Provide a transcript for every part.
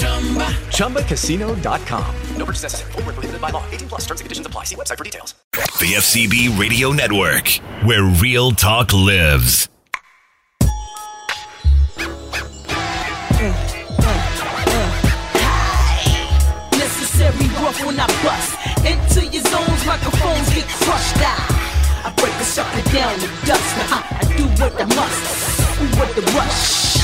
ChumbaCasino.com. No purchase necessary. Full prohibited by law. 18 plus terms and conditions apply. See website for details. The FCB Radio Network, where real talk lives. Necessary rough when I bust. Into your zones, microphones get crushed out. I break the sucker down to dust. Nah, I do what I must. With the rush.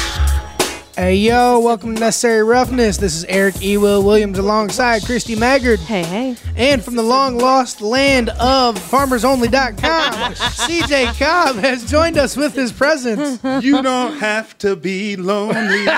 Hey yo, welcome to Necessary Roughness. This is Eric E. Will Williams alongside Christy Maggard. Hey, hey. And from the long lost land of farmersonly.com, CJ Cobb has joined us with his presence. You don't have to be lonely.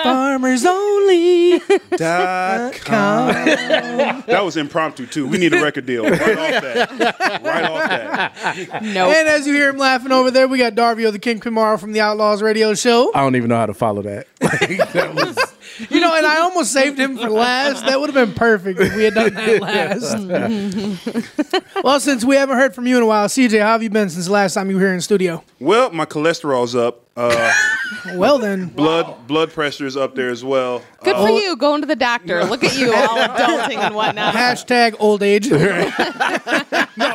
farmersonly.com. that was impromptu too. We need a record deal. Right off that. Right off that. Nope. And as you hear him laughing over there, we got Darvio the King Kumar from the Outlaws Radio Show. I don't even know how to follow that. Like, that was, You know, and I almost saved him for last. That would have been perfect if we had done that last. well, since we haven't heard from you in a while, CJ, how have you been since the last time you were here in studio? Well, my cholesterol's up. Uh, Well, then. blood blood pressure is up there as well. Good Uh, for you, going to the doctor. Look at you, all adulting and whatnot. Hashtag old age. no,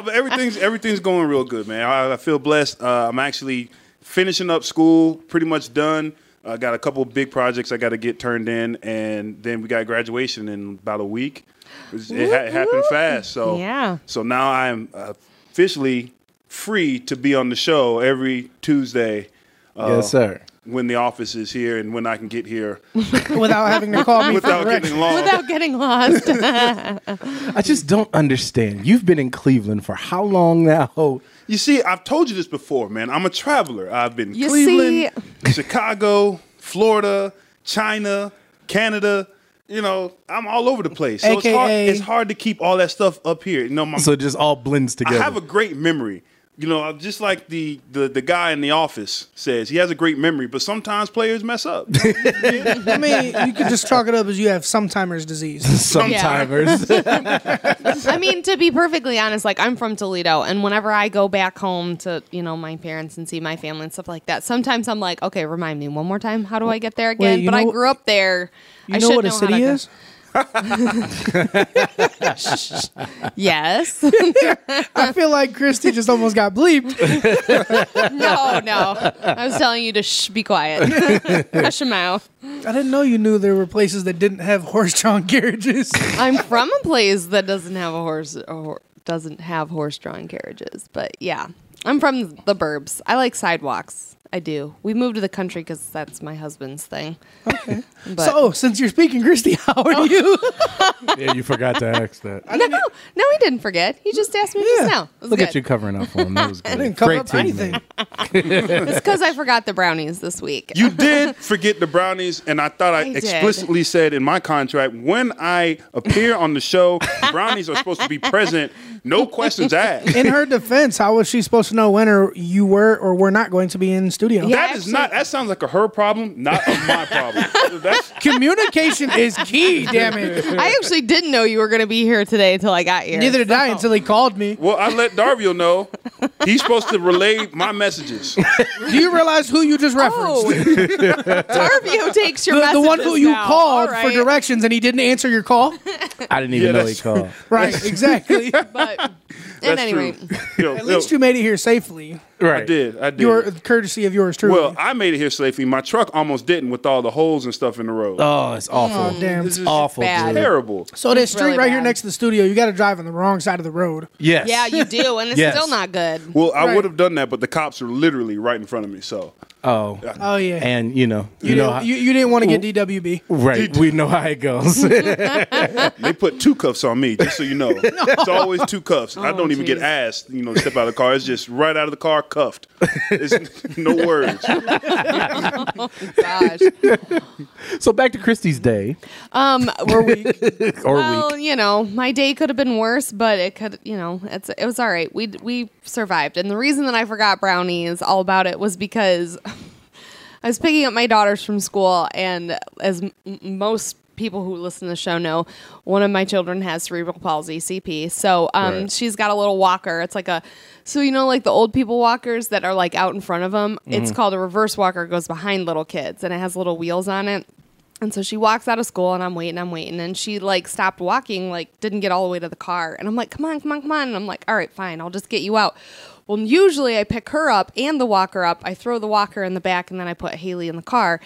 but everything's everything's going real good, man. I, I feel blessed. Uh, I'm actually finishing up school, pretty much done. I got a couple big projects I got to get turned in, and then we got graduation in about a week. It, was- it, ha- it happened fast, so Yeah. So now I'm officially free to be on the show every Tuesday. Uh, yes, sir. When the office is here and when I can get here Without having to call me without for getting lost. Without getting lost. I just don't understand. You've been in Cleveland for how long now? You see, I've told you this before, man. I'm a traveler. I've been You Cleveland, Chicago, Florida, China, Canada. You know, I'm all over the place. So it's hard, it's hard to keep all that stuff up here. You know, my, So it just all blends together. I have a great memory. You know, just like the, the the guy in the office says, he has a great memory, but sometimes players mess up. I mean, you could just chalk it up as you have sometimers disease. Sometimers. I mean, to be perfectly honest, like I'm from Toledo, and whenever I go back home to, you know, my parents and see my family and stuff like that, sometimes I'm like, okay, remind me one more time. How do I get there again? you but I grew up there. You I know should what a city to go- is? Yes. I feel like Christy just almost got bleeped. no, no. I was telling you to shh, be quiet. Hush your mouth. I didn't know you knew there were places that didn't have horse-drawn carriages. I'm from a place that doesn't have a horse or doesn't have horse-drawn carriages, but yeah, I'm from the burbs. I like sidewalks. I do. We moved to the country because that's my husband's thing. Okay. But so, since you're speaking, Christy, how are Oh. you? yeah, you forgot to ask that. no, no, he didn't forget. He just asked me just now. It was Look good. at you covering up for him. That was good. I didn't cover Great up team, anything. man. It's because I forgot the brownies this week. You did forget the brownies, and I thought I, I did. explicitly said in my contract when I appear on the show, brownies are supposed to be present, no questions asked. In her defense, how was she supposed to know when or you were or were not going to be in studio? Yeah. That is not. That sounds like a her problem, not a my problem. That's Communication is key, damn it. I actually didn't know you were going to be here today until I got here. Neither did I until he called me. well. I let Darvio know. He's supposed to relay my messages. Do you realize who you just referenced? Oh. Darvio takes your the, the one who you now. called All for directions and he didn't answer your call? I didn't even Yeah, know he that's- called. Right, exactly. But at That's any true. rate, Yo, At yo, least you made it here safely. Right. I did. I did. Your courtesy of yours truly. well, I made it here safely. My truck almost didn't with all the holes and stuff in the road. Oh, it's oh, awful. Oh, damn. It's awful, bad. dude. Terrible. so this street really right here bad. next to the studio, you got to drive on the wrong side of the road. Yes. yeah, you do, and it's Yes. still not good. Well, I Right. would have done that, but the cops are literally right in front of me. So Oh. Oh yeah. And you know, you, you, know, didn't, how, you, you didn't want to get DWB. right? We know how it goes. they put two cuffs on me, just so you know. It's always two cuffs. I Oh, don't even get asked, you know, to step out of the car. It's just right out of the car, cuffed. It's no words. oh, Gosh. so back to Christie's day Um, or week. well, you know, my day could have been worse, but it could, you know, it's it was all right. We we survived, and the reason that I forgot brownies all about it was because I was picking up my daughters from school, and as m- most people who listen to the show know, one of my children has cerebral palsy, CP. So um, Right. she's got a little walker. It's like a, so you know, like the old people walkers that are like out in front of them. It's called a reverse walker. It goes behind little kids, and it has little wheels on it. And so she walks out of school and I'm waiting, I'm waiting. And she like stopped walking, like didn't get all the way to the car. And I'm like, come on, come on, come on. And I'm like, all right, fine, I'll just get you out. Well, usually I pick her up and the walker up. I throw the walker in the back and then I put Haley in the car.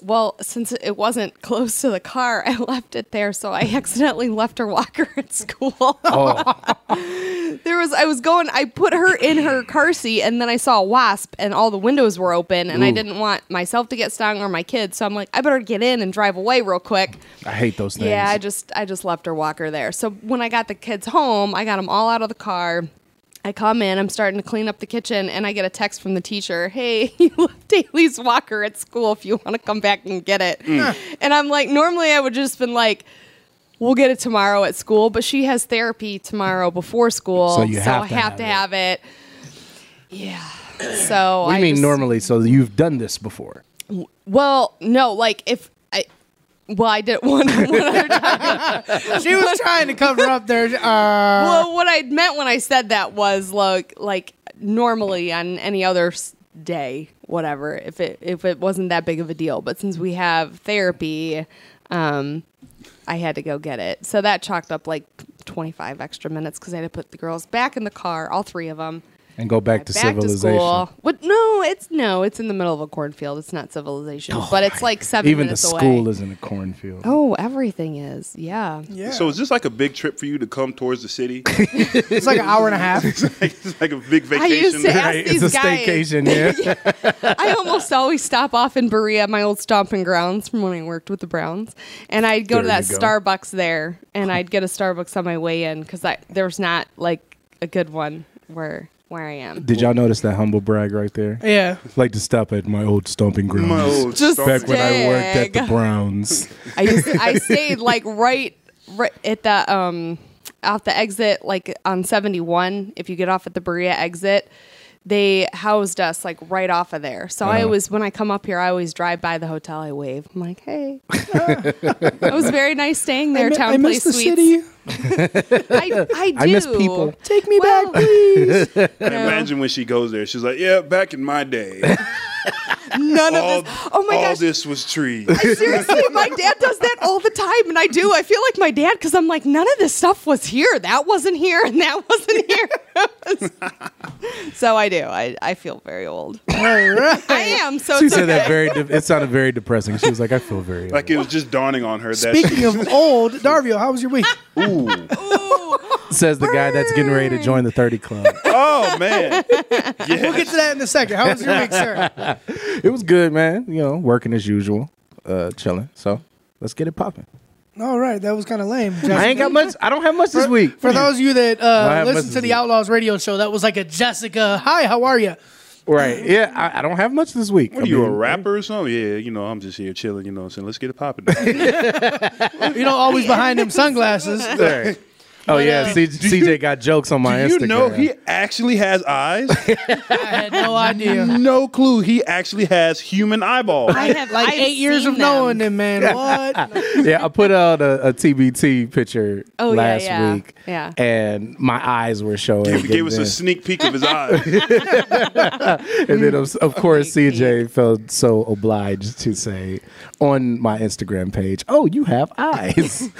Well, since it wasn't close to the car, I left it there. So I accidentally left her walker at school. Oh. there was I was going I put her in her car seat and then I saw a wasp and all the windows were open and I didn't want myself to get stung or my kids so I'm like I better get in and drive away real quick. I hate those things. Yeah, I just I just left her walker there. So when I got the kids home, I got them all out of the car. I come in, I'm starting to clean up the kitchen, and I get a text from the teacher. Hey, you left Haley's walker at school if you want to come back and get it. Hmm. And I'm like, normally I would just been like, we'll get it tomorrow at school, but she has therapy tomorrow before school, So you have I to have have to have it. Yeah. So What do I mean just- normally? So you've done this before? Well, no, like if I, well, I did one. one other time. She was trying to cover up there. Uh, well, what I meant when I said that was like like normally on any other day, whatever, if it if it wasn't that big of a deal. But since we have therapy, um, I had to go get it. So that chalked up like 25 extra minutes because I had to put the girls back in the car, all three of them. And go back to back civilization. to. What? No, it's no, it's in the middle of a cornfield. It's not civilization, oh, but it's like seven Even the school away. is in a cornfield. Oh, everything is. Yeah. yeah. So is this like a big trip for you to come towards the city? it's like an hour and a half. it's like a big I used vacation. to ask Right, these it's a guys. staycation, yeah. I almost always stop off in Berea, my old stomping grounds from when I worked with the Browns, and I'd go to that you go. Starbucks there, and I'd get a Starbucks on my way in because there's not like a good one where where I am. Did y'all notice that humble brag right there? Yeah. Like to stop at my old stomping grounds. My old Just stomach. Back when I worked at the Browns. I used I stayed like right right at the um off the exit like on 71 if you get off at the Berea exit they housed us like right off of there. So I Uh-huh. always when I come up here I always drive by the hotel I wave. I'm like, "Hey." it was very nice staying there I, mi- town I place miss the suites. city. I I do. I miss people. Take me Well, back, please. I imagine when she goes there, she's like, "Yeah, back in my day, None all, of this. Oh my all gosh. this was trees." Seriously, my dad does that all the time, and I do. I feel like my dad because I'm like, none of this stuff was here. That wasn't here, and that wasn't here. so I do. I, I feel very old. All right. I am. So She it's said that very. De- it sounded very depressing. She was like, "I feel very." like it was just dawning on her that Speaking of old, Darvio, how was your week? Ooh, Says the guy that's getting ready to join the thirty club. oh man, We'll get to that in a second. How was your week, sir? it was good, man. You know, working as usual, uh, chilling. So let's get it popping. All right, that was kind of lame. I ain't got much. I don't have much this week. For those of you that uh, have listen to to the do. Outlaws radio show, that was like a Jessica. Hi, how are you? Right? Yeah, I, I don't have much this week. what I are you a mean, rapper or something? Yeah, you know, I'm just here chilling. You know, what I'm saying let's get it popping. You know, always behind them sunglasses. Right. Oh yeah, C- Do you- CJ got jokes on my Instagram. Do you Instagram. know he actually has eyes? I had no idea. no clue. He actually has human eyeballs. I have Like I've eight years seen of knowing him, man. What? yeah, I put out a, a TBT picture Oh, yeah, last yeah. week. Yeah. And my eyes were showing. He gave and us a then- sneak peek of his eyes. and then of, of course CJ felt so obliged to say on my Instagram page, "Oh, you have eyes."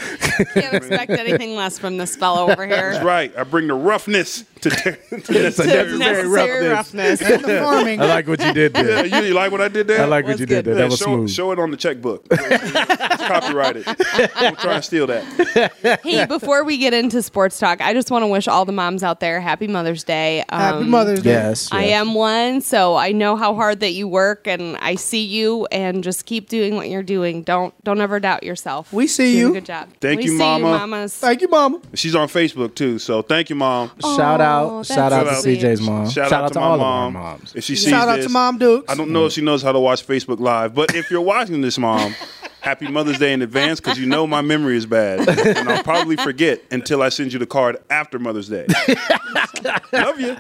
Can't expect anything less from this fellow over here. That's right. I bring the roughness to, to It's a necessary Necessary roughness. roughness. The farming. I like what you did Yeah, there. you, you like what I did there? I like what Was you did there. good. That was show, smooth. show it on the checkbook. it's copyrighted. Don't try and steal that. hey, before we get into sports talk, I just want to wish all the moms out there Happy Mother's Day. Um, Happy Mother's Day. Yes, I am one, so I know how hard that you work, and I see you. And just keep doing what you're doing. Don't don't ever doubt yourself. We see Doing you. Good job. Thank we you, see Mama. mamas. Thank you, Mama. She's on Facebook too, so thank you, mom. Shout Oh, out, that's shout out to sweet. CJ's mom. Shout, out, to, my all mom. of our moms. If she sees Shout out this, to Mom Dukes. I don't know if she knows how to watch Facebook Live, but if you're watching this, mom, happy Mother's Day in advance because you know my memory is bad, and I'll probably forget until I send you the card after Mother's Day. Love you.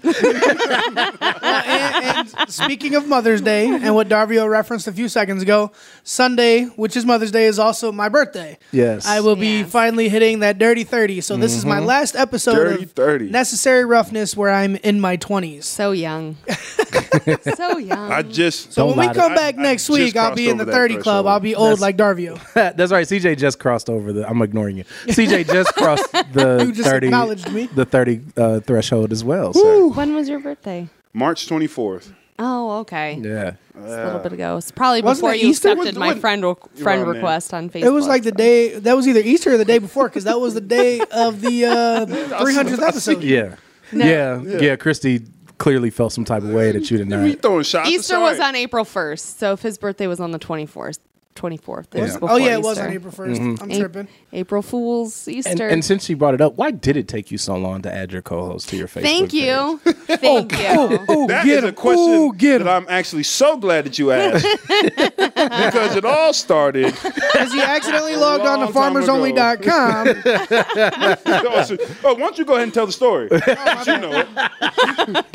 and, and speaking of Mother's Day and what Darvio referenced a few seconds ago, Sunday, which is Mother's Day, is also my birthday. Yes. I will be Yes. finally hitting that dirty 30. So this is my last episode Dirty of 30. Necessary Roughness where I'm in my 20s. So young. so young. I just So Don't when we to- come I- back I next just week, I'll crossed be in the over that 30 club. threshold. I'll be old like Darvio. That's right. CJ just crossed over the. I'm ignoring you. CJ just crossed the You just 30. acknowledged me. The 30 uh, threshold as well. sir. when was your birthday? March 24th. Oh, okay. Yeah. Just a little bit ago. It's probably Wasn't before it you Easter? accepted Was- my was- friend re- friend around there. request on Facebook. It was like the so. day, that was either Easter or the day before because that was the day of the uh, 300th episode. Yeah. Yeah. Yeah. Christy clearly felt some type of way that you did Me not. throwing shots. Easter aside. was on April 1st, so if his birthday was on the 24th, 24th. It was Yeah. Oh, yeah, it was Easter. on April 1st. Mm-hmm. I'm A- tripping. April Fool's And, Easter. and since you brought it up, why did it take you so long to add your co-host to your Facebook? Thank page? you. Thank you. Oh, That get is a him. question Ooh, get that him. I'm actually so glad that you asked because it all started. Because you accidentally logged on to Long time ago. farmersonly.com. oh, so- oh, why don't you go ahead and tell the story? you know it.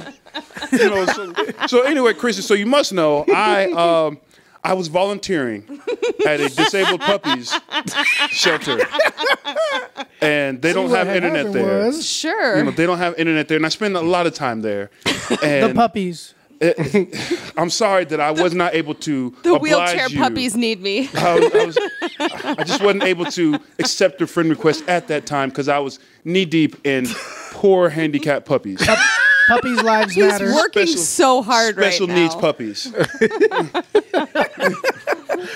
you know, so, so anyway, Christian, so you must know I um I was volunteering at a disabled puppies shelter, and they don't what have had internet happened there. was- Sure. You know, they don't have internet there, and I spend a lot of time there. the And puppies. I'm sorry that I was not able to. the oblige wheelchair you. puppies need me. I, was, I, was, I just wasn't able to accept a friend request at that time because I was knee deep in poor handicapped puppies. Puppies' lives He's matter. working Special- so hard Special right now. Special needs puppies.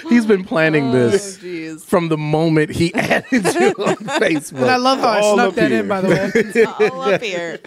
He's been planning oh, this Oh, jeez. from the moment he added you on Facebook. And I love how I All snuck up that here. in, by the way. All up here.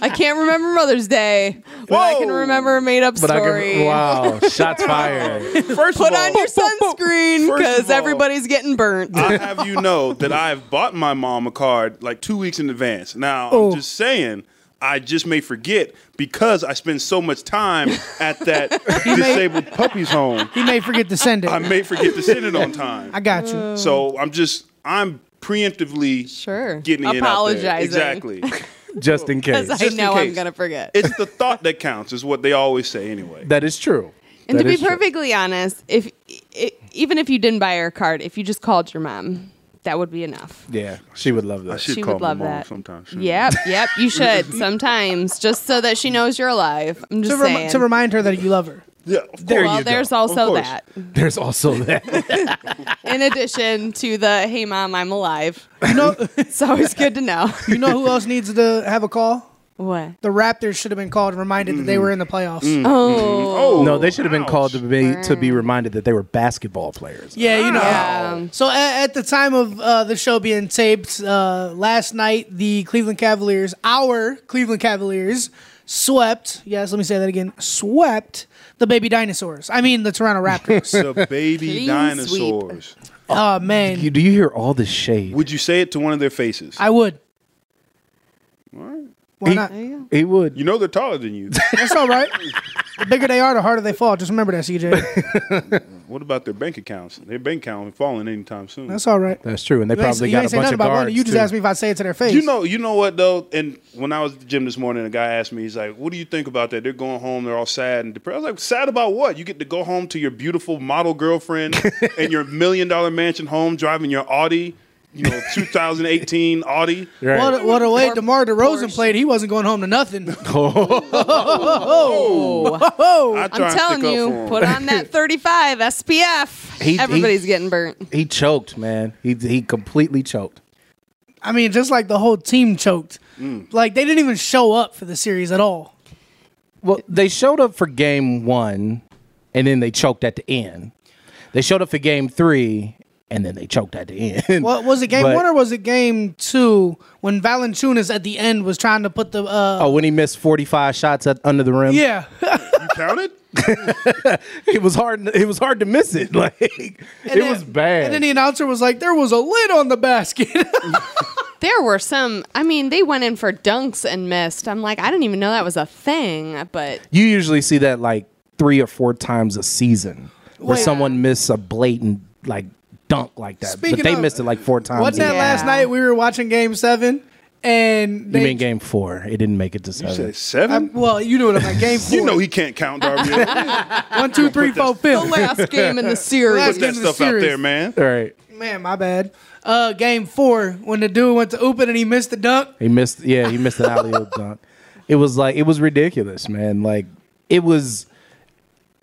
I can't remember Mother's Day, but I can Whoa. remember a made up but I story. can, wow, shots fired. First Put of all, on your sunscreen First of because all- everybody's getting burnt. I have you know that I've bought my mom a card like two weeks in advance. Now Oh. I'm just saying. I just may forget because I spend so much time at that disabled puppy's home. He may forget to send it. I may forget to send it on time. I got you. So I'm just I'm preemptively Sure. getting it out there. Apologizing. Exactly. Just in case. Because I Just in know I'm going to forget. it's the thought that counts, is what they always say anyway. That is true. And That to be is true. perfectly honest, if i even if you didn't buy her a card, if you just called your mom, that would be enough. Yeah, she would love I that. should She call would my love mom that. sometimes. shouldn't Yep, yep, you should sometimes, just so that she knows you're alive. I'm To, just rem- saying. to remind her that you love her. Yeah, of There well, you go. there's Of also course. that. There's also that. In addition to the "Hey, mom, I'm alive." You know, It's always good to know. you know who else needs to have a call? What? The Raptors should have been called and reminded that they were in the playoffs. Oh, Oh, no, they should have been called to be to be reminded that they were basketball players. Yeah, you know. Yeah. So at, at the time of uh, the show being taped uh, last night, the Cleveland Cavaliers, our Cleveland Cavaliers, swept. Yes, let me say that again. Swept the baby dinosaurs. I mean the Toronto Raptors. The baby Clean dinosaurs. oh man, You, do you hear all the shade? Would you say it to one of their faces? I would. Why He- not? He would. you know they're taller than you. That's all right. The bigger they are, the harder they fall. Just remember that, CJ. What about their bank accounts? Their bank account ain't falling anytime soon. That's all right. That's true, and they You probably got ain't a bunch of guards. money. You just too. asked me if I say it to their face. You know, you know what though. And when I was at the gym this morning, a guy asked me, he's like, "What do you think about that? They're going home. They're all sad and depressed." I was like, "Sad about what? You get to go home to your beautiful model girlfriend and your million dollar mansion home, driving your Audi, you know, 2018 Audi. Right. What a, what a way DeMar DeRozan played. He wasn't going home to nothing. Oh. I I'm and telling stick up for you, put on that 35 SPF. He- he- Everybody's getting burnt. He choked, man. He he completely choked. I mean, just like the whole team choked. Mm. Like they didn't even show up for the series at all. Well, they showed up for game one, and then they choked at the end. They showed up for game three, and then they choked at the end. What was it game But- one or was it game two when Valanciunas at the end was trying to put the uh Oh, when he missed forty five shots at, under the rim. yeah You counted? it was hard. It was hard to miss it. Like it then- was bad. and then the announcer was like there was a lid on the basket. There were some, I mean, they went in for dunks and missed. I'm like, I didn't even know that was a thing, but you usually see that like three or four times a season, where Wait. someone misses a blatant like dunk like that. Speaking but they of- missed it like four times. Wasn't that a- last night we were watching game seven and You mean game four? It didn't make it to You seven. said seven? I- well, you know what I'm like. Game four. you know he can't count, Darby. one, two, three, four, the last game in the series. Last Put game that of the stuff out series. there, man. All right. Man, my bad. Uh, game four when the dude went to open and he missed the dunk. He missed. Yeah, he missed an alley oop dunk. It was like it was ridiculous, man. Like it was.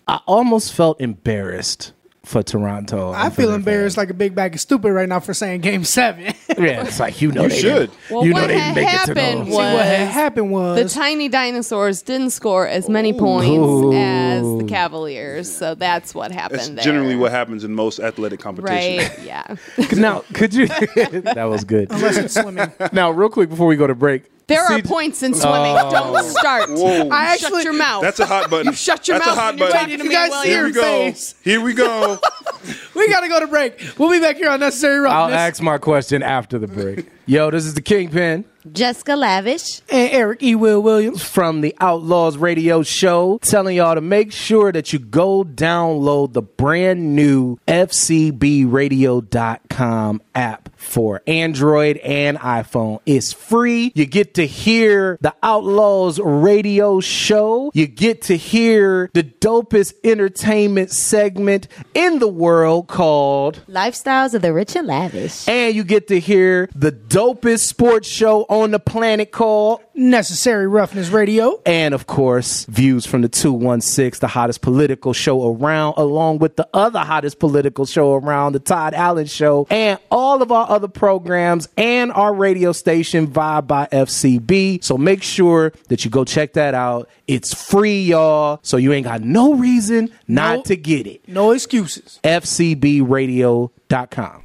I almost felt embarrassed for Toronto. I feel embarrassed fans. like a big bag of stupid right now for saying game seven. Yeah, it's like you know You they should. Well, you know what they had didn't make it to happened those. See, what had Was- happened The was tiny dinosaurs didn't score as many points as the Cavaliers, so that's what happened That's there. generally what happens in most athletic competitions. Right? Yeah. now, could you? that was good. unless it's swimming. Now, real quick before we go to break, There are points in oh. swimming. Oh. Don't start. Whoa. I Shut your mouth. That's a hot button. You shut your That's mouth a hot when you're button. You guys see Here her we go. face. Here we go. we gotta go to break. We'll be back here on necessary I'll ask my question after the break. Yo, this is the Kingpin Jessica Lavish. and Eric E. Will Williams. from the Outlaws Radio Show, telling y'all to make sure that you go download the brand new FCBRadio.com app for Android and iPhone. It's free. You get to hear the Outlaws Radio Show. You get to hear the dopest entertainment segment in the world called Lifestyles of the rich and lavish. and you get to hear the dopest sports show on the planet called Necessary Roughness Radio. and of course, views from the 216, the hottest political show around, along with the other hottest political show around, the Todd Allen Show, and all of our other programs and our radio station, Vibe by FCB. So make sure that you go check that out. It's free, y'all. So you ain't got no reason not No. to get it. No excuses. FCBRadio.com.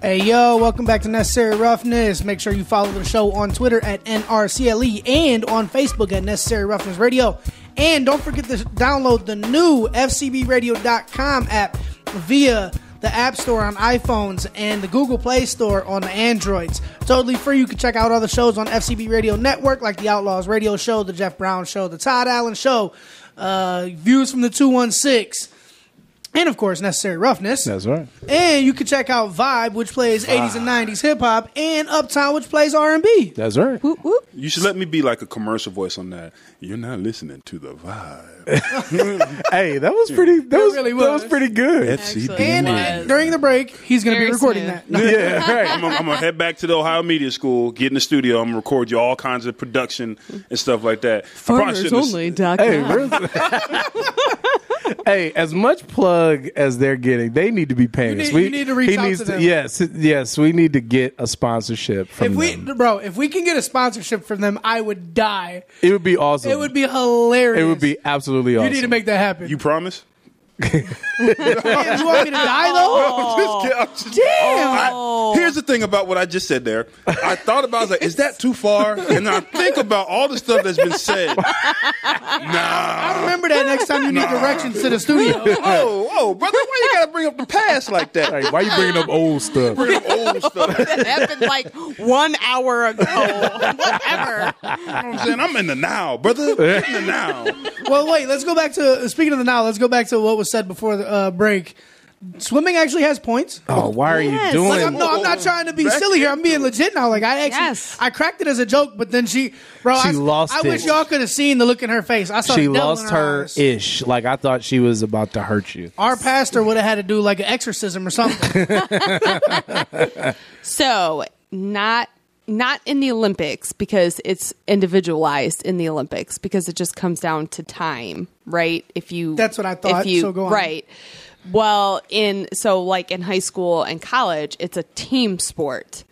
Hey yo, welcome back to Necessary Roughness. Make sure you follow the show on Twitter at NRCLE and on Facebook at Necessary Roughness Radio. And don't forget to download the new FCBRadio.com app via the App Store on iPhones and the Google Play Store on the Androids. Totally free. You can check out other shows on FCB Radio Network like the Outlaws Radio Show, the Jeff Brown Show, the Todd Allen Show, uh, Views from the 216. And of course, Necessary Roughness. That's right. And you can check out Vibe, which plays 80s and 90s hip hop, and Uptown, which plays R&B. That's right. You should let me be like a commercial voice on that. You're not listening to the vibe. Hey, that was pretty. That was really that was. was pretty good. FCB. And during the break, he's going to be recording smooth. that. Yeah, right. I'm gonna, I'm gonna head back to the Ohio Media School, get in the studio. I'm gonna record you all kinds of production and stuff like that. I probably shouldn't have- Hey, really? hey, as much plug as they're getting, they need to be paying You us. need- you need to reach he out needs to them. Yes, yes, we need to get a sponsorship from If we, them. bro, if we can get a sponsorship from them, I would die. It would be awesome. It would be hilarious. It would be absolutely awesome. You need to make that happen. You promise? Damn, you want me to die though? Just I'm just- oh. oh, I- here's the thing about what I just said there. I thought about, I was like, is that too far? And then I think about all the stuff that's been said. Nah. I remember that next time you need directions to the studio. Oh, oh, oh, brother, why you gotta bring up the past like that? Like, why you bringing up old stuff? Bring up old stuff. That happened like one hour ago. Whatever. what I'm saying? I'm in the now, brother. In the now. well, wait. Let's go back to speaking of the now. Let's go back to what was said before the uh, break. Swimming actually has points. Oh, why are Yes. you doing? Like, I'm, no, I'm not trying to be Back silly here. I'm being legit now. Like I actually, Yes. I cracked it as a joke, but then she, bro, She I, lost I it. wish y'all could have seen the look in her face. I saw she devil lost in her eyes. ish. Like I thought she was about to hurt you. Our pastor would have had to do like an exorcism or something. So not not in the Olympics because it's individualized in the Olympics because it just comes down to time, right? If you That's what I thought, If you, so go on. Right. Well, in so like in high school and college, it's a team sport.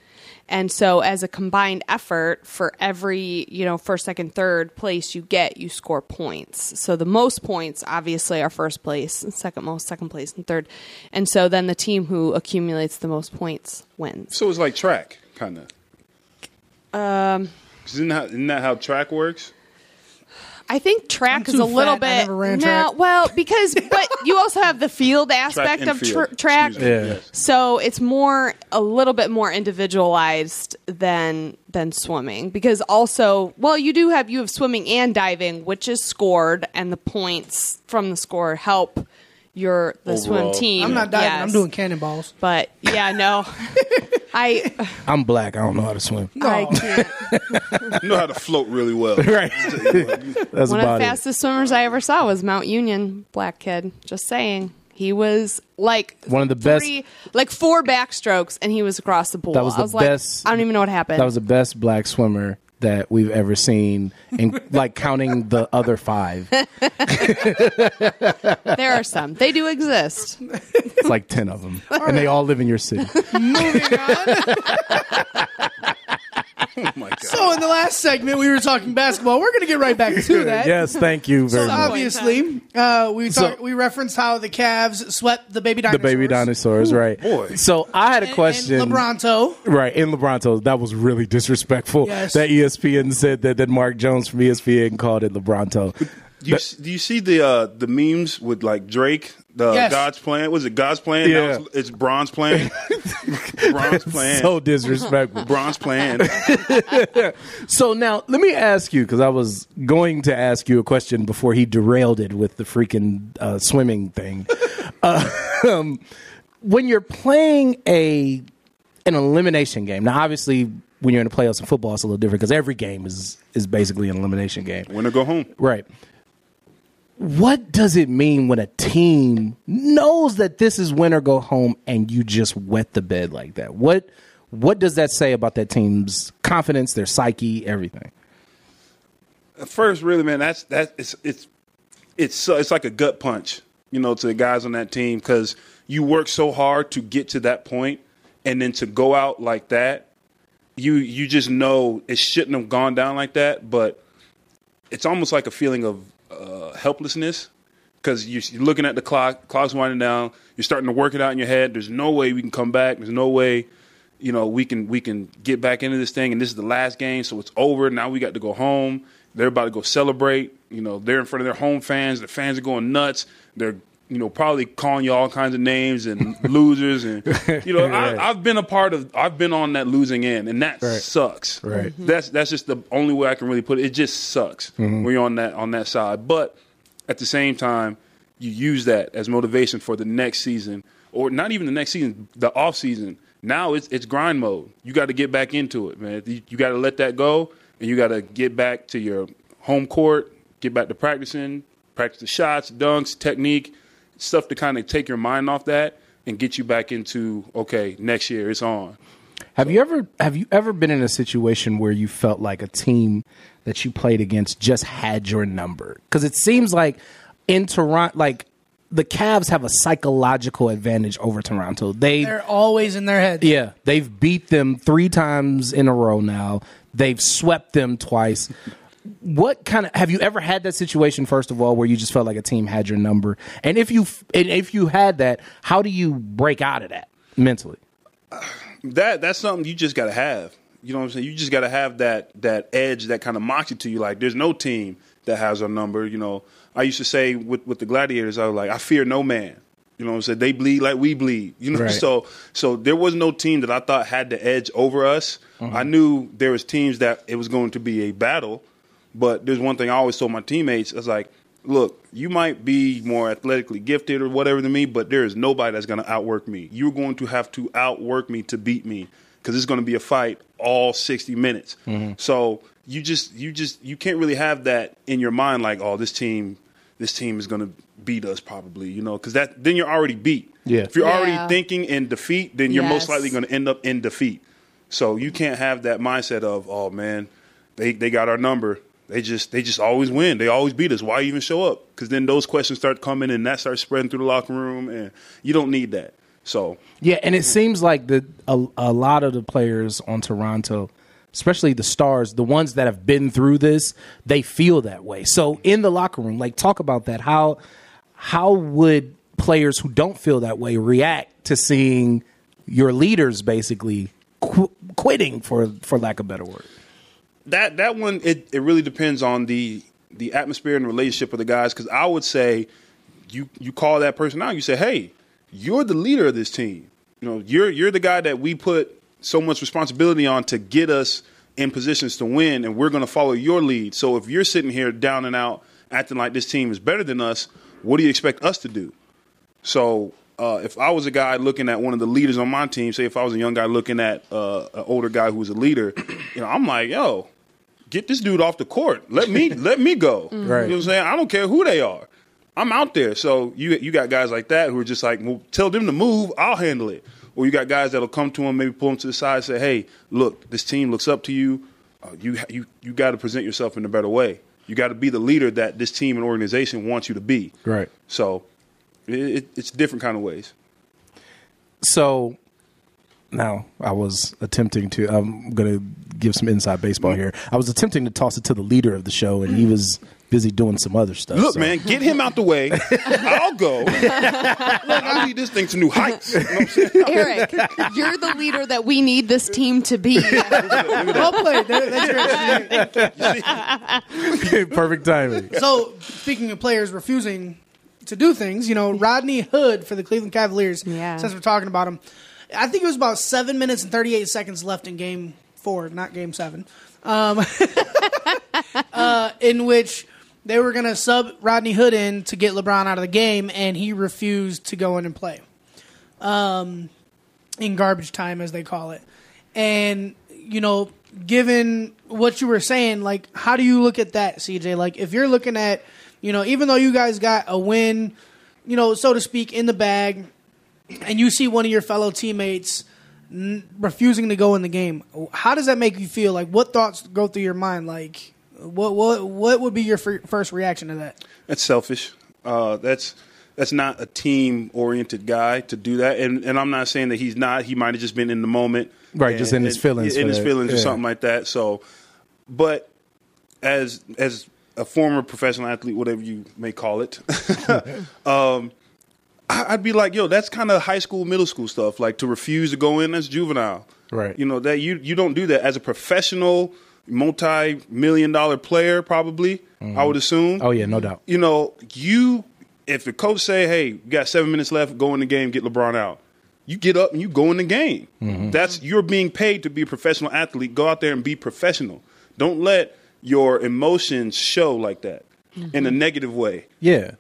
And so as a combined effort for every, you know, first, second, third place you get, you score points. So the most points obviously are first place, and second most, second place, and third. And so then the team who accumulates the most points wins. So it's like track, kind of. Um, isn't that, isn't that how track works? I think track is a too little fat. I bit never ran no, track. well, because but you also have the field aspect and of field. tr- track. Excuse me, Yeah. yes. So it's more a little bit more individualized than than swimming because also well you do have you have swimming and diving which is scored and the points from the score help your the Overall. swim team. I'm not diving. I'm doing cannonballs. But yeah, no. I I'm black. I don't know how to swim. I can't. You know how to float really well. Right. That's One of about the it. fastest swimmers I ever saw was Mount Union black kid. Just saying. He was like One of the best- three, like four backstrokes, and he was across the pool. That was I the was like, best- I don't even know what happened. That was the best black swimmer that we've ever seen, and like counting the other five, there are some. They do exist. it's like ten of them, and they all live in your city. Oh my God. So in the last segment, we were talking basketball. We're going to get right back to that. yes, thank you very So much. obviously, uh, we So- talk, we referenced how the Cavs swept the baby The dinosaurs. baby dinosaurs, right? boy. So I had a question. And LeBronto. Right, in LeBronto, that was really disrespectful. Yes. That ESPN said that, that Mark Jones from ESPN called it LeBronto. Do you, do you see the uh, the memes with like Drake? The Yes. God's plan was it God's plan? Yeah. it's, it's Bron's plan. Bron's plan. So disrespectful. Bron's plan. So now let me ask you because I was going to ask you a question before he derailed it with the freaking uh, swimming thing. uh, um, when you're playing a an elimination game, now obviously when you're in the playoffs in football, it's a little different because every game is is basically an elimination game. Winner go home. Right. What does it mean when a team knows that this is win or go home and you just wet the bed like that? What what does that say about that team's confidence, their psyche, everything? First, really, man, that's that. It's it's it's so, it's like a gut punch, you know, to the guys on that team because you work so hard to get to that point, and then to go out like that, you you just know it shouldn't have gone down like that. But it's almost like a feeling of uh, helplessness because you're, you're looking at the clock, clock's winding down. You're starting to work it out in your head. There's no way we can come back. There's no way, you know, we can we can get back into this thing. And this is the last game, so it's over. Now we got to go home. They're about to go celebrate. You know, they're in front of their home fans. The fans are going nuts. They're you know probably calling you all kinds of names and losers and you know Right. I, I've been a part of I've been on that losing end and that Right. sucks. Right. Mm-hmm. That's that's just the only way I can really put it. It just sucks mm-hmm. when you're on that on that side. But at the same time, you use that as motivation for the next season, or not even the next season, the off season. Now it's it's grind mode. You got to get back into it, man. You, you got to let that go, and you got to get back to your home court, get back to practicing, practice the shots, dunks, technique, stuff to kind of take your mind off that and get you back into okay, next year it's on. Have you ever have you ever been in a situation where you felt like a team that you played against just had your number? Because it seems like in Toronto, like the Cavs have a psychological advantage over Toronto. They They're always in their head. yeah, they've beat them three times in a row now. They've swept them twice. What kind of have you ever had that situation? First of all, where you just felt like a team had your number, and if you and if you had that, how do you break out of that? mentally? that that's something you just got to have. You know what I'm saying? You just got to have that that edge, that kind of moxie to you. Like there's no team that has our number. You know, I used to say with with the Gladiators, I was like, I fear no man. You know what I'm saying? They bleed like we bleed. You know, Right. so so there was no team that I thought had the edge over us. Uh-huh. I knew there was teams that it was going to be a battle, but there's one thing I always told my teammates. I was like, look, you might be more athletically gifted or whatever than me, but there is nobody that's going to outwork me. You're going to have to outwork me to beat me because it's going to be a fight all 60 minutes. Mm-hmm. So you just you just you can't really have that in your mind like, oh, this team this team is going to beat us probably, you know, because that then you're already beat. Yeah. If you're Yeah. already thinking in defeat, then you're most likely going to end up in defeat. So you can't have that mindset of, oh man, they they got our number. They just they just always win. They always beat us. Why even show up? Because then those questions start coming and that starts spreading through the locker room, and you don't need that. So Yeah, and it seems like the a, a lot of the players on Toronto, especially the stars, the ones that have been through this, they feel that way. So in the locker room, like talk about that. How how would players who don't feel that way react to seeing your leaders basically qu- quitting for for lack of better word? That that one it, it really depends on the the atmosphere and relationship of the guys. Because I would say you you call that person out you say hey you're the leader of this team. You know you're you're the guy that we put so much responsibility on to get us in positions to win and we're going to follow your lead. So if you're sitting here down and out acting like this team is better than us what do you expect us to do? So uh, if I was a guy looking at one of the leaders on my team, say if I was a young guy looking at uh, an older guy who was a leader, you know, I'm like, yo, get this dude off the court. Let me let me go. Right. You know what I'm saying? I don't care who they are. I'm out there. So you you got guys like that who are just like, well, tell them to move. I'll handle it. Or you got guys that'll come to him, maybe pull him to the side, and say, hey, look, this team looks up to you. Uh, you you you got to present yourself in a better way. You got to be the leader that this team and organization wants you to be. Right. So it, it, it's different kind of ways. So now I was attempting to. I'm going to give some inside baseball here. I was attempting to toss it to the leader of the show, and he was busy doing some other stuff. Look, so- man, get him out the way. I'll go. Look, I lead this thing to new heights. You know what I'm saying? Eric, you're the leader that we need this team to be. Well played. That- that's great. perfect timing. So, speaking of players refusing to do things, you know, Rodney Hood for the Cleveland Cavaliers, Yeah. since we're talking about him, I think it was about seven minutes and 38 seconds left in game four, not game seven, um, uh, in which they were going to sub Rodney Hood in to get LeBron out of the game, and he refused to go in and play um, in garbage time, as they call it. And, you know, given what you were saying, like, how do you look at that, CJ? Like, if you're looking at, you know, even though you guys got a win, you know, so to speak, in the bag, and you see one of your fellow teammates n- refusing to go in the game, how does that make you feel? Like, what thoughts go through your mind? Like, what what what would be your fir- first reaction to that? That's selfish. Uh, that's that's not a team oriented guy to do that. And and I'm not saying that he's not. He might have just been in the moment, Right, just in his feelings in his that. feelings or something like that. So, but as as a former professional athlete, whatever you may call it, um, I- I'd be like, yo, that's kind of high school, middle school stuff. Like to refuse to go in, that's juvenile. Right. You know that you you don't do that as a professional, multi million dollar player. Probably, I mm-hmm. would assume Oh yeah, no doubt. you know, you if the coach say, "Hey, you got seven minutes left, go in the game, get LeBron out," you get up and you go in the game. Mm-hmm. That's you're being paid to be a professional athlete. Go out there and be professional. Don't let your emotions show like that mm-hmm. in a negative way. Yeah,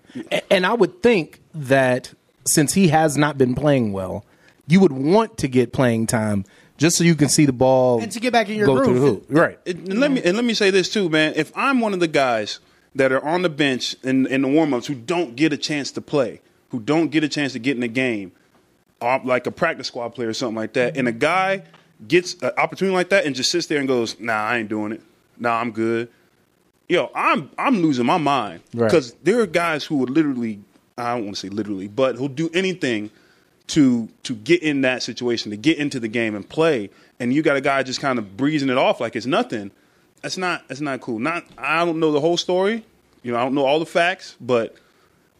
and I would think that since he has not been playing well, you would want to get playing time just so you can see the ball And to get back in your go the groove. Right. And and let me and let me say this too, man. If I'm one of the guys that are on the bench in, in the warm-ups who don't get a chance to play, who don't get a chance to get in the game, uh, like a practice squad player or something like that, and a guy gets an opportunity like that and just sits there and goes, "Nah, I ain't doing it. Nah, I'm good." Yo, I'm I'm losing my mind Right. because there are guys who would literally, I don't want to say literally, but who'll do anything to to get in that situation, to get into the game and play, and you got a guy just kind of breezing it off like it's nothing. That's not that's not cool. Not I don't know the whole story. You know, I don't know all the facts, but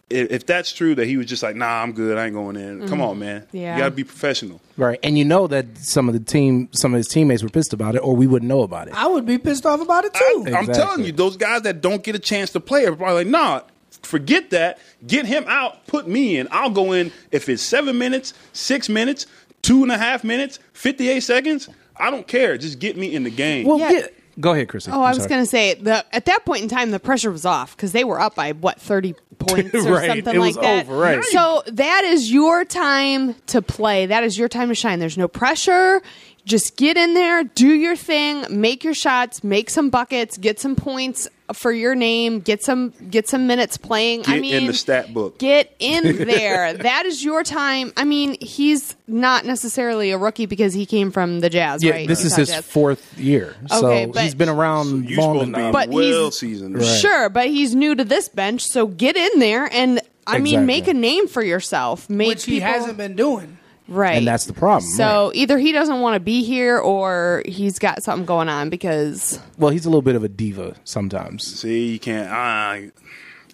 if, if that's true that he was just like, nah, I'm good, I ain't going in. Come Mhm. on, man. Yeah. You got to be professional. Right, and you know that some of the team, some of his teammates were pissed about it, or we wouldn't know about it. I would be pissed off about it too. I'm telling you, those guys that don't get a chance to play are probably like, nah, forget that. Get him out, put me in. I'll go in if it's seven minutes, six minutes, two and a half minutes, 58 seconds. I don't care. Just get me in the game. Well, get, go ahead, Chrissy. Oh, I was going to say the at that point in time the pressure was off because they were up by what thirty points or Right. something It like was that. over, right. So that is your time to play. That is your time to shine. There's no pressure. Just get in there, do your thing, make your shots, make some buckets, get some points for your name, get some get some minutes playing. Get I mean, in the stat book. Get in there. that is your time. I mean, he's not necessarily a rookie because he came from the Jazz, Yeah, right? this is his Jazz. fourth year, so Okay, but- he's been around you long supposed to be enough. But well he's- seasoned. Right. Sure, but he's new to this bench, so get in there and I mean make a name for yourself. Make Which he people- hasn't been doing. Right, and that's the problem. So either he doesn't want to be here or he's got something going on because Well, he's a little bit of a diva sometimes. See, you can't. Ah,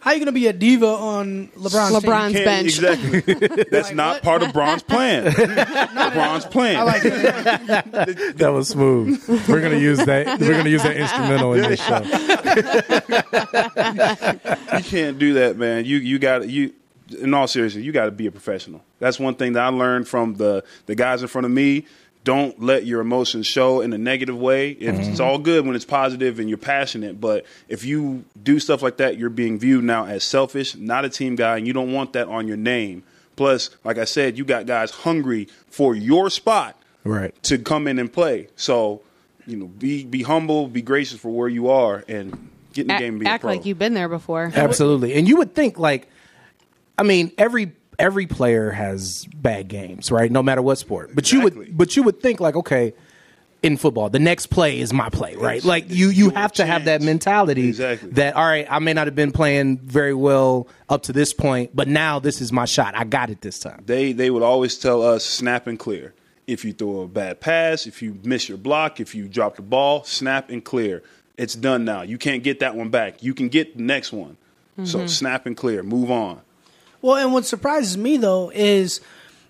How are you gonna be a diva on LeBron's, LeBron's team? bench. exactly. That's not part of Bron's plan. Bron's plan. I like it. That was smooth. We're gonna use that. We're gonna use that instrumental in this show. you can't do that, man. You you got you. In all seriousness, you got to be a professional. That's one thing that I learned from the the guys in front of me. Don't let your emotions show in a negative way. It's, mm-hmm. it's all good when it's positive and you're passionate, but if you do stuff like that, you're being viewed now as selfish, not a team guy, and you don't want that on your name. Plus, like I said, you got guys hungry for your spot Right. to come in and play. So, you know, be be humble, be gracious for where you are, and get in the act, game and be a act pro. like you've been there before. Absolutely. And you would think like I mean, every every player has bad games, right? No matter what sport. But you would but you would think like, okay, in football, the next play is my play, right? Like you you have to have that mentality Exactly. that all right, I may not have been playing very well up to this point, but now this is my shot. I got it this time. they they would always tell us snap and clear. If you throw a bad pass, if you miss your block, if you drop the ball, snap and clear. It's done now. You can't get that one back. You can get the next one. So mm-hmm. snap and clear. Move on. Well, and what surprises me though is,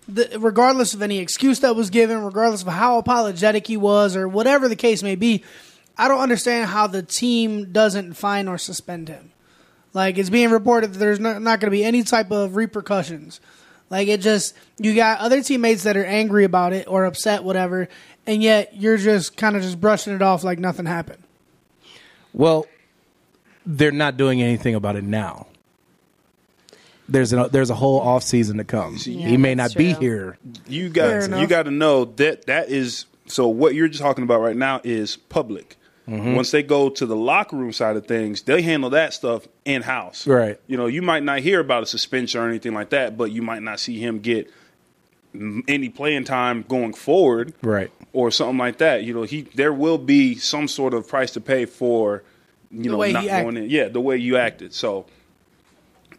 the, regardless of any excuse that was given, regardless of how apologetic he was, or whatever the case may be, I don't understand how the team doesn't fine or suspend him. Like it's being reported that there's not, not going to be any type of repercussions. Like it just you got other teammates that are angry about it or upset, whatever, and yet you're just kind of just brushing it off like nothing happened. Well, they're not doing anything about it now. There's a there's a whole off season to come. he may not that's be true. here. You got you got to know that that is so what you're just talking about right now is public. Mm-hmm. Once they go to the locker room side of things, they handle that stuff in house. Right. You know, you might not hear about a suspension or anything like that, but you might not see him get any playing time going forward. Right. Or something like that. You know, he there will be some sort of price to pay for you know way not he going in. Yeah, the way you acted. So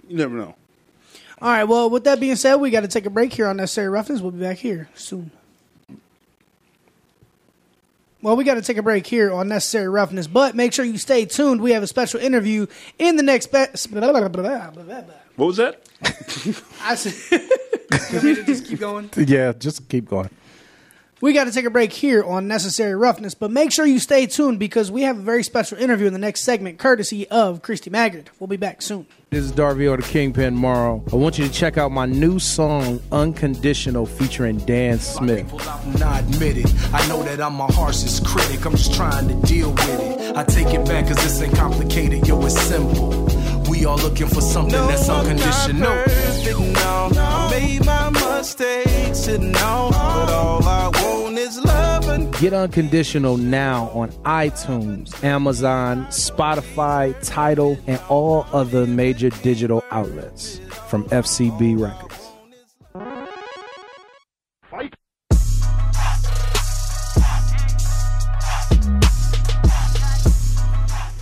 you never know. All right. Well, with that being said, we got to take a break here on Necessary Roughness. We'll be back here soon. Well, we got to take a break here on Necessary Roughness, but make sure you stay tuned. We have a special interview in the next. Be- What was that? I said, Want me to just keep going. Yeah, just keep going. We got to take a break here on Necessary Roughness, but make sure you stay tuned because we have a very special interview in the next segment, courtesy of Christy Maggard. We'll be back soon. This is Darvio the Kingpin Morrow. I want you to check out my new song, Unconditional, featuring Dan Smith. not admit it. I know that I'm my harshest critic. I'm just trying to deal with it. I take it back cause this ain't complicated, yo, it's simple. We all looking for something that's unconditional. But all I want is love and Get Unconditional now on iTunes, Amazon, Spotify, Tidal, and all other major digital outlets from FCB Records.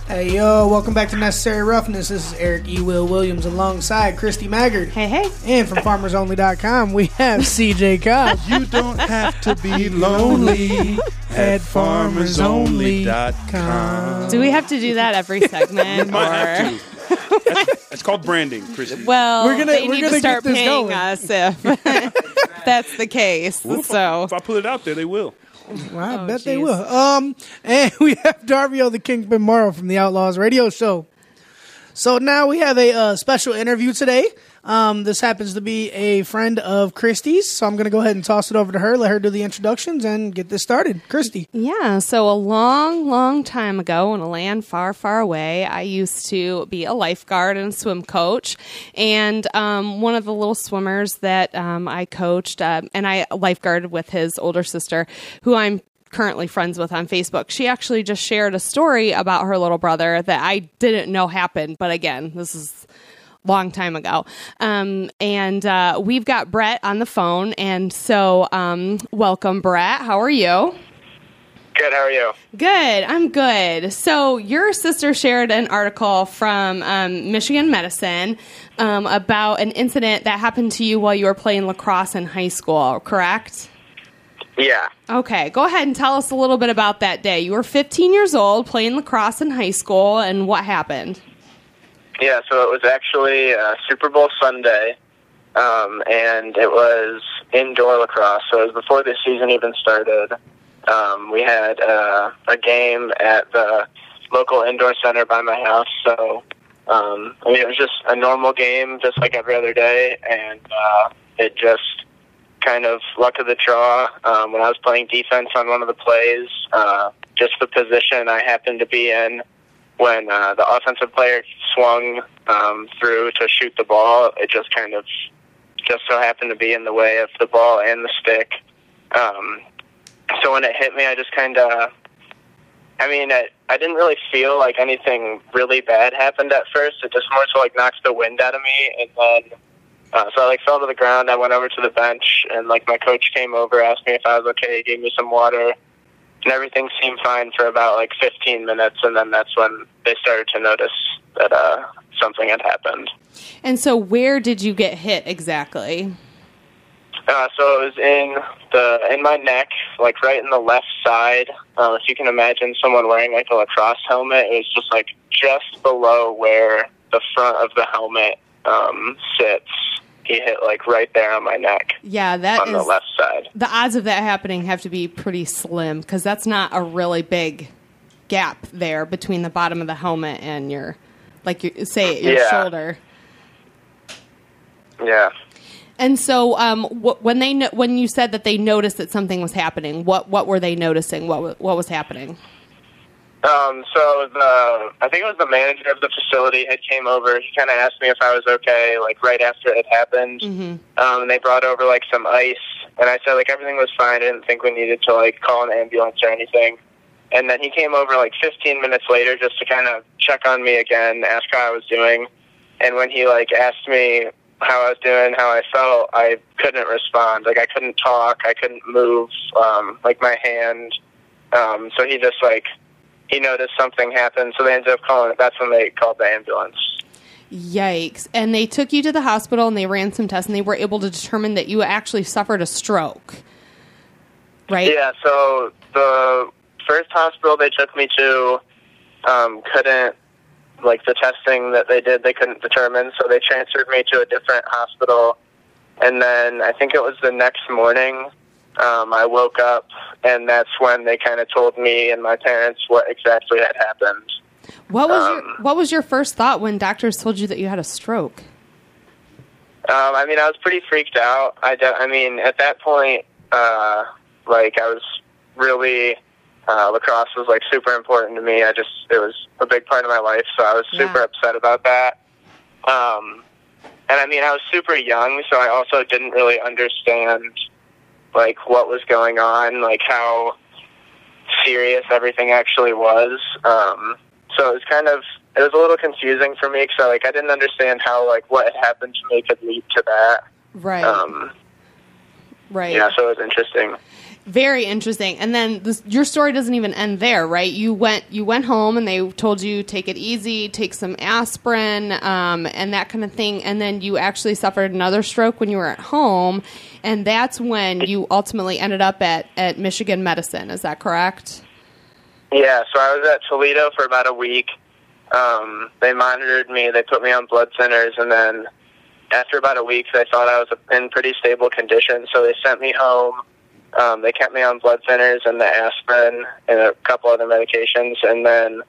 Hey, yo, welcome back to Necessary Roughness. This is Eric E. Will Williams alongside Christy Maggard. Hey, hey. And from farmersonly.com, we have CJ Cobb. You don't have to be lonely at farmersonly.com. Do we have to do that every segment? might have to. It's called branding, Christy. Well, We're gonna- they we're need gonna to start paying going. us if that's the case. Well, if, so I, if I put it out there, they will. Well, I Oh, bet they will. Um, and we have Darvio the Kingpin Morrow from the Outlaws Radio Show. So now we have a uh, special interview today. Um, this happens to be a friend of Christy's, so I'm going to go ahead and toss it over to her, let her do the introductions, and get this started. Christy. Yeah, so a long, long time ago in a land far, far away, I used to be a lifeguard and swim coach. And um, one of the little swimmers that um, I coached, uh, and I lifeguarded with his older sister, who I'm currently friends with on Facebook. She actually just shared a story about her little brother that I didn't know happened. But again, this is long time ago. Um, and uh, we've got Brett on the phone. And so, um, welcome, Brett. How are you? Good. How are you? Good. I'm good. So, your sister shared an article from um, Michigan Medicine um, about an incident that happened to you while you were playing lacrosse in high school, correct? Yeah. Okay, go ahead and tell us a little bit about that day. You were 15 years old playing lacrosse in high school, and what happened? Yeah. So it was actually uh, Super Bowl Sunday, um, and it was indoor lacrosse. So it was before the season even started. Um, we had uh, a game at the local indoor center by my house. So um, I mean, it was just a normal game, just like every other day, and uh, it just kind of luck of the draw. Um, when I was playing defense on one of the plays, uh, just the position I happened to be in when uh, the offensive player swung um, through to shoot the ball, it just kind of just so happened to be in the way of the ball and the stick. Um, so when it hit me, I just kind of, I mean, I, I didn't really feel like anything really bad happened at first. It just more so like knocked the wind out of me, and then uh, so I like fell to the ground. I went over to the bench, and like my coach came over, asked me if I was okay, gave me some water, and everything seemed fine for about like 15 minutes, and then that's when they started to notice that uh, something had happened. And so, where did you get hit exactly? Uh, so it was in the in my neck, like right in the left side. Uh, if you can imagine someone wearing like a lacrosse helmet, it was just like just below where the front of the helmet um, sits. He hit like right there on my neck Yeah, that on the left side. The odds of that happening have to be pretty slim because that's not a really big gap there between the bottom of the helmet and your, like your say your Yeah. shoulder. Yeah. And so, um, wh- when they no- when you said that they noticed that something was happening, what what were they noticing? What wa- what was happening? Um, so the I think it was the manager of the facility had came over. He kind of asked me if I was okay, like right after it happened. Mm-hmm. Um, and they brought over like some ice, and I said like everything was fine. I didn't think we needed to like call an ambulance or anything. And then he came over like 15 minutes later just to kind of check on me again, ask how I was doing. And when he like asked me how I was doing, how I felt, I couldn't respond. Like I couldn't talk, I couldn't move, um, like my hand. Um, so he just like he noticed something happened. So they ended up calling. That's when they called the ambulance. Yikes! And they took you to the hospital and they ran some tests and they were able to determine that you actually suffered a stroke. Right? Yeah. So the first hospital they took me to um, couldn't like the testing that they did they couldn't determine so they transferred me to a different hospital and then i think it was the next morning um, i woke up and that's when they kind of told me and my parents what exactly had happened What was Um, your what was your first thought when doctors told you that you had a stroke? Um, I mean, I was pretty freaked out. I, de- I mean, at that point, uh, like I was really uh, lacrosse was like super important to me. I just it was a big part of my life, so I was super upset about that. Um, and I mean, I was super young, so I also didn't really understand like what was going on, like how serious everything actually was. Um, so it was kind of it was a little confusing for me because like I didn't understand how like what had happened to me could lead to that. Right. Um, right. yeah, so it was interesting. Very interesting. And then this, your story doesn't even end there, right? You went you went home and they told you take it easy, take some aspirin, um, and that kind of thing. And then you actually suffered another stroke when you were at home, and that's when you ultimately ended up at at Michigan Medicine. Is that correct? Yeah, so I was at Toledo for about a week, um, they monitored me. They put me on blood thinners, and then after about a week, they thought I was in pretty stable condition, so they sent me home. Um, they kept me on blood thinners and the aspirin and a couple other medications, and then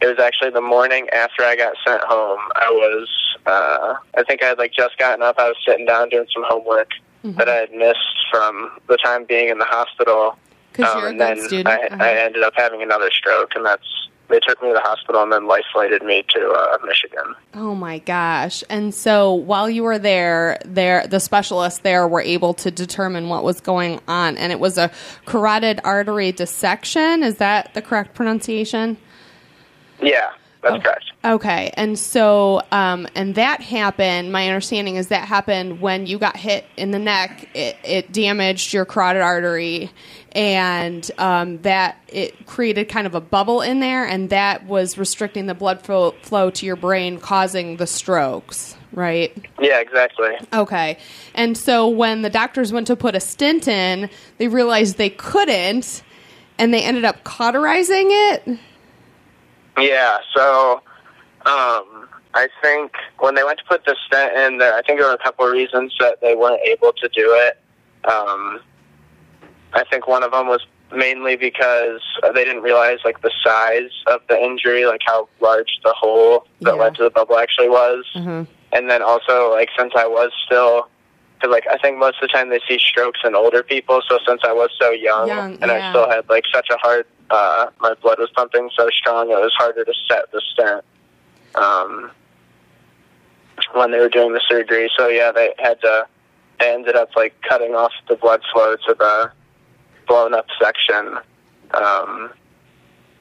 it was actually the morning after I got sent home. I was, uh, I think I had like just gotten up. I was sitting down doing some homework that I had missed from the time being in the hospital. Um, and then student. I, Uh-huh. I ended up having another stroke, and that's they took me to the hospital and then life flighted me to uh, Michigan. Oh my gosh. And so while you were there, there the specialists there were able to determine what was going on and it was a carotid artery dissection. Is that the correct pronunciation? Yeah, that's correct. Okay. And so um and that happened, my understanding is that happened when you got hit in the neck. It it damaged your carotid artery and um that it created kind of a bubble in there and that was restricting the blood flow, flow to your brain causing the strokes, right? Yeah, exactly. Okay. And so when the doctors went to put a stent in, they realized they couldn't and they ended up cauterizing it. Yeah, so um, I think when they went to put the stent in there, I think there were a couple of reasons that they weren't able to do it. Um, I think one of them was mainly because they didn't realize like the size of the injury, like how large the hole that led to the bubble actually was. And then also like since I was still because like I think most of the time they see strokes in older people. So since I was so young, Young, and yeah. I still had like such a hard, uh, my blood was pumping so strong, it was harder to set the stent um, when they were doing the surgery. So yeah, they had to. They ended up like cutting off the blood flow to the blown up section. Um,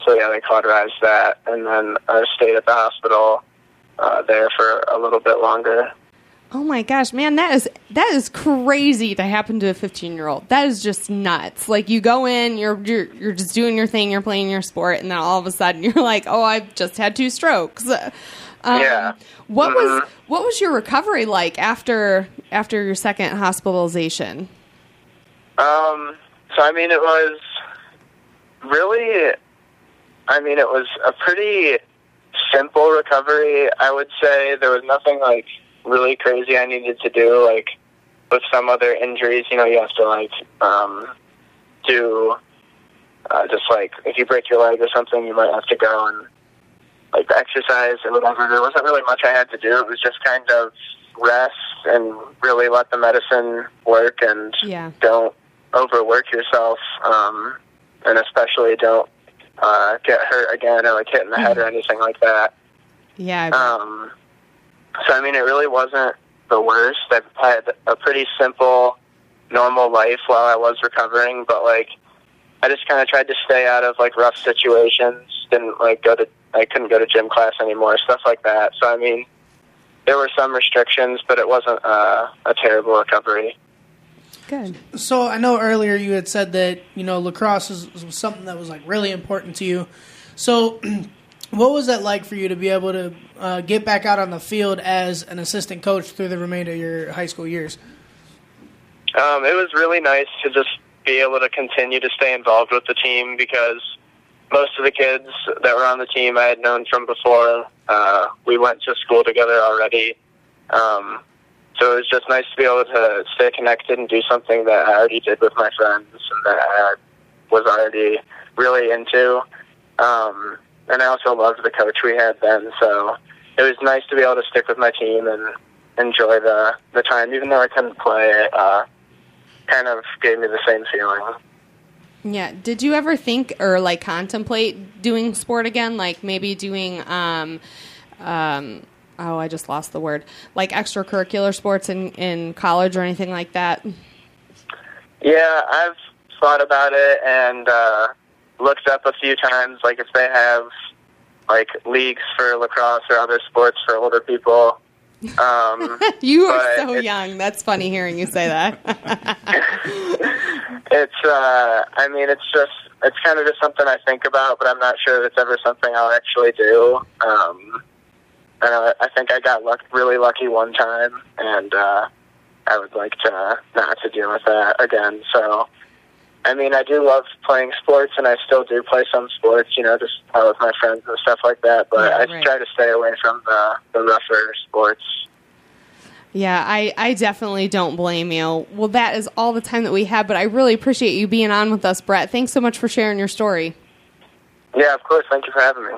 so yeah, they cauterized that, and then I stayed at the hospital uh, there for a little bit longer. Oh my gosh, man, that is that is crazy to happen to a 15-year-old. That is just nuts. Like you go in, you're you're you're just doing your thing, you're playing your sport, and then all of a sudden you're like, "Oh, I've just had two strokes." Um, Yeah. What was Mhm. what was your recovery like after after your second hospitalization? Um, so I mean, it was really, I mean, it was a pretty simple recovery. I would say there was nothing like really crazy I needed to do. Like with some other injuries, you know, you have to like um, do uh, just like if you break your leg or something, you might have to go and like exercise or whatever. There wasn't really much I had to do. It was just kind of rest and really let the medicine work and Yeah. don't overwork yourself, um, and especially don't uh, get hurt again or like hit in the head or anything like that. Yeah. Um, so I mean, it really wasn't the worst. I had a pretty simple, normal life while I was recovering, but like I just kind of tried to stay out of like rough situations. Didn't like go to I couldn't go to gym class anymore, stuff like that. So I mean, there were some restrictions, but it wasn't uh, a terrible recovery. Good. So I know earlier you had said that you know lacrosse was, was something that was like really important to you. So, what was that like for you to be able to uh, get back out on the field as an assistant coach through the remainder of your high school years? Um, it was really nice to just be able to continue to stay involved with the team because most of the kids that were on the team I had known from before. Uh, we went to school together already. Um, so it was just nice to be able to stay connected and do something that I already did with my friends and that I was already really into. Um, and I also loved the coach we had then, so it was nice to be able to stick with my team and enjoy the the time, even though I couldn't play. It uh, kind of gave me the same feeling. Yeah. Did you ever think or like contemplate doing sport again? Like maybe doing um um oh, I just lost the word. Like extracurricular sports in in college or anything like that? Yeah, I've thought about it and uh, looked up a few times, like if they have like leagues for lacrosse or other sports for older people. Um, You are so young. That's funny hearing you say that. It's, uh, I mean, it's just, it's kind of just something I think about, but I'm not sure if it's ever something I'll actually do. Um, I I think I got luck, really lucky one time, and uh, I would like to not to deal with that again. So I mean, I do love playing sports, and I still do play some sports. You know, just uh, with my friends and stuff like that. But Yeah, I right. try to stay away from the the rougher sports. Yeah, I, I definitely don't blame you. Well, that is all the time that we have, but I really appreciate you being on with us, Brett. Thanks so much for sharing your story. Yeah, of course. Thank you for having me.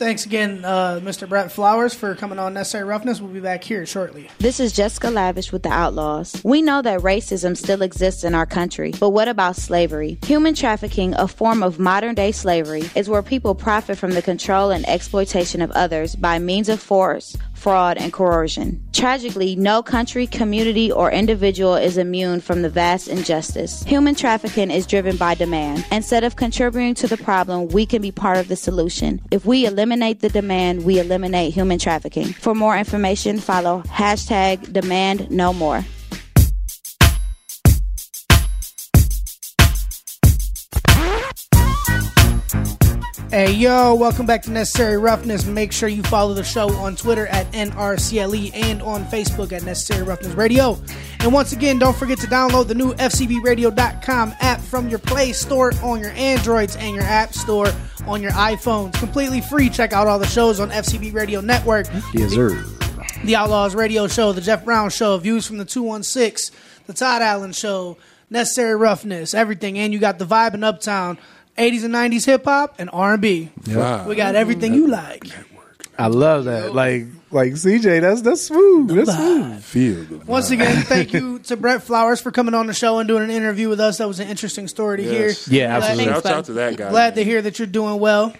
Thanks again, uh, Mr. Brett Flowers, for coming on Necessary Roughness. We'll be back here shortly. This is Jessica Lavish with the Outlaws. We know that racism still exists in our country, but what about slavery? Human trafficking, a form of modern day slavery, is where people profit from the control and exploitation of others by means of force, fraud, and coercion. Tragically, no country, community, or individual is immune from the vast injustice. Human trafficking is driven by demand. Instead of contributing to the problem, we can be part of the solution. If we eliminate the demand, we eliminate human trafficking. For more information, follow hashtag demand no more. Hey, yo, welcome back to Necessary Roughness. Make sure you follow the show on Twitter at NRCLE and on Facebook at Necessary Roughness Radio. And once again, don't forget to download the new FCBRadio.com app from your Play Store on your Androids and your App Store on your iPhones. Completely free. Check out all the shows on FCB Radio Network. Yes, sir. The Outlaws Radio Show, The Jeff Brown Show, Views from the 216, The Todd Allen Show, Necessary Roughness, everything. And you got The Vibe in Uptown, 80s and 90s hip hop, and R&B. Yeah. We got everything you like. I love that. Like, like CJ, that's that's smooth. That's smooth. Feel good. Once again, thank you to Brett Flowers for coming on the show and doing an interview with us. That was an interesting story to Yes. hear. Yeah, absolutely. Shouts out to that guy. Glad to hear that you're doing well.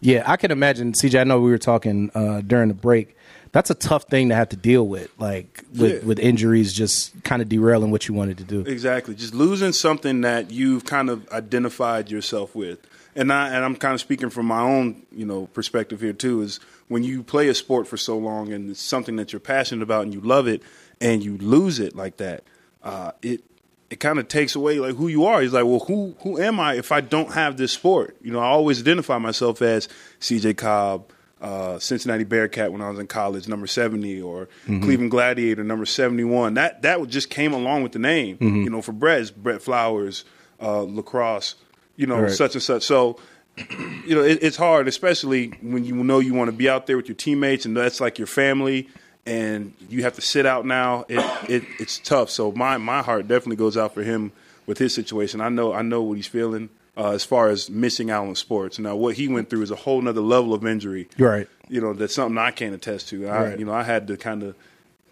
Yeah, I can imagine, CJ. I know we were talking uh, during the break. That's a tough thing to have to deal with, like with, Yeah. with injuries just kind of derailing what you wanted to do. Exactly. Just losing something that you've kind of identified yourself with. And I and I'm kind of speaking from my own, you know, perspective here too, is when you play a sport for so long and it's something that you're passionate about and you love it and you lose it like that, uh, it it kind of takes away like who you are. He's like, well, who who am I if I don't have this sport? You know, I always identify myself as CJ Cobb, uh, Cincinnati Bearcat when I was in college, number seventy, or Mhm. Cleveland Gladiator, number seventy one. That that just came along with the name. Mhm. You know, for Brett, Brett Flowers, uh, lacrosse. You know, Right. such and such. So. You know, it, it's hard, especially when you know you want to be out there with your teammates, and that's like your family, and you have to sit out now. It, it it's tough. So my my heart definitely goes out for him with his situation. I know I know what he's feeling uh, as far as missing out on sports. Now what he went through is a whole nother level of injury. Right. You know that's something I can't attest to. I, Right. You know I had the kind of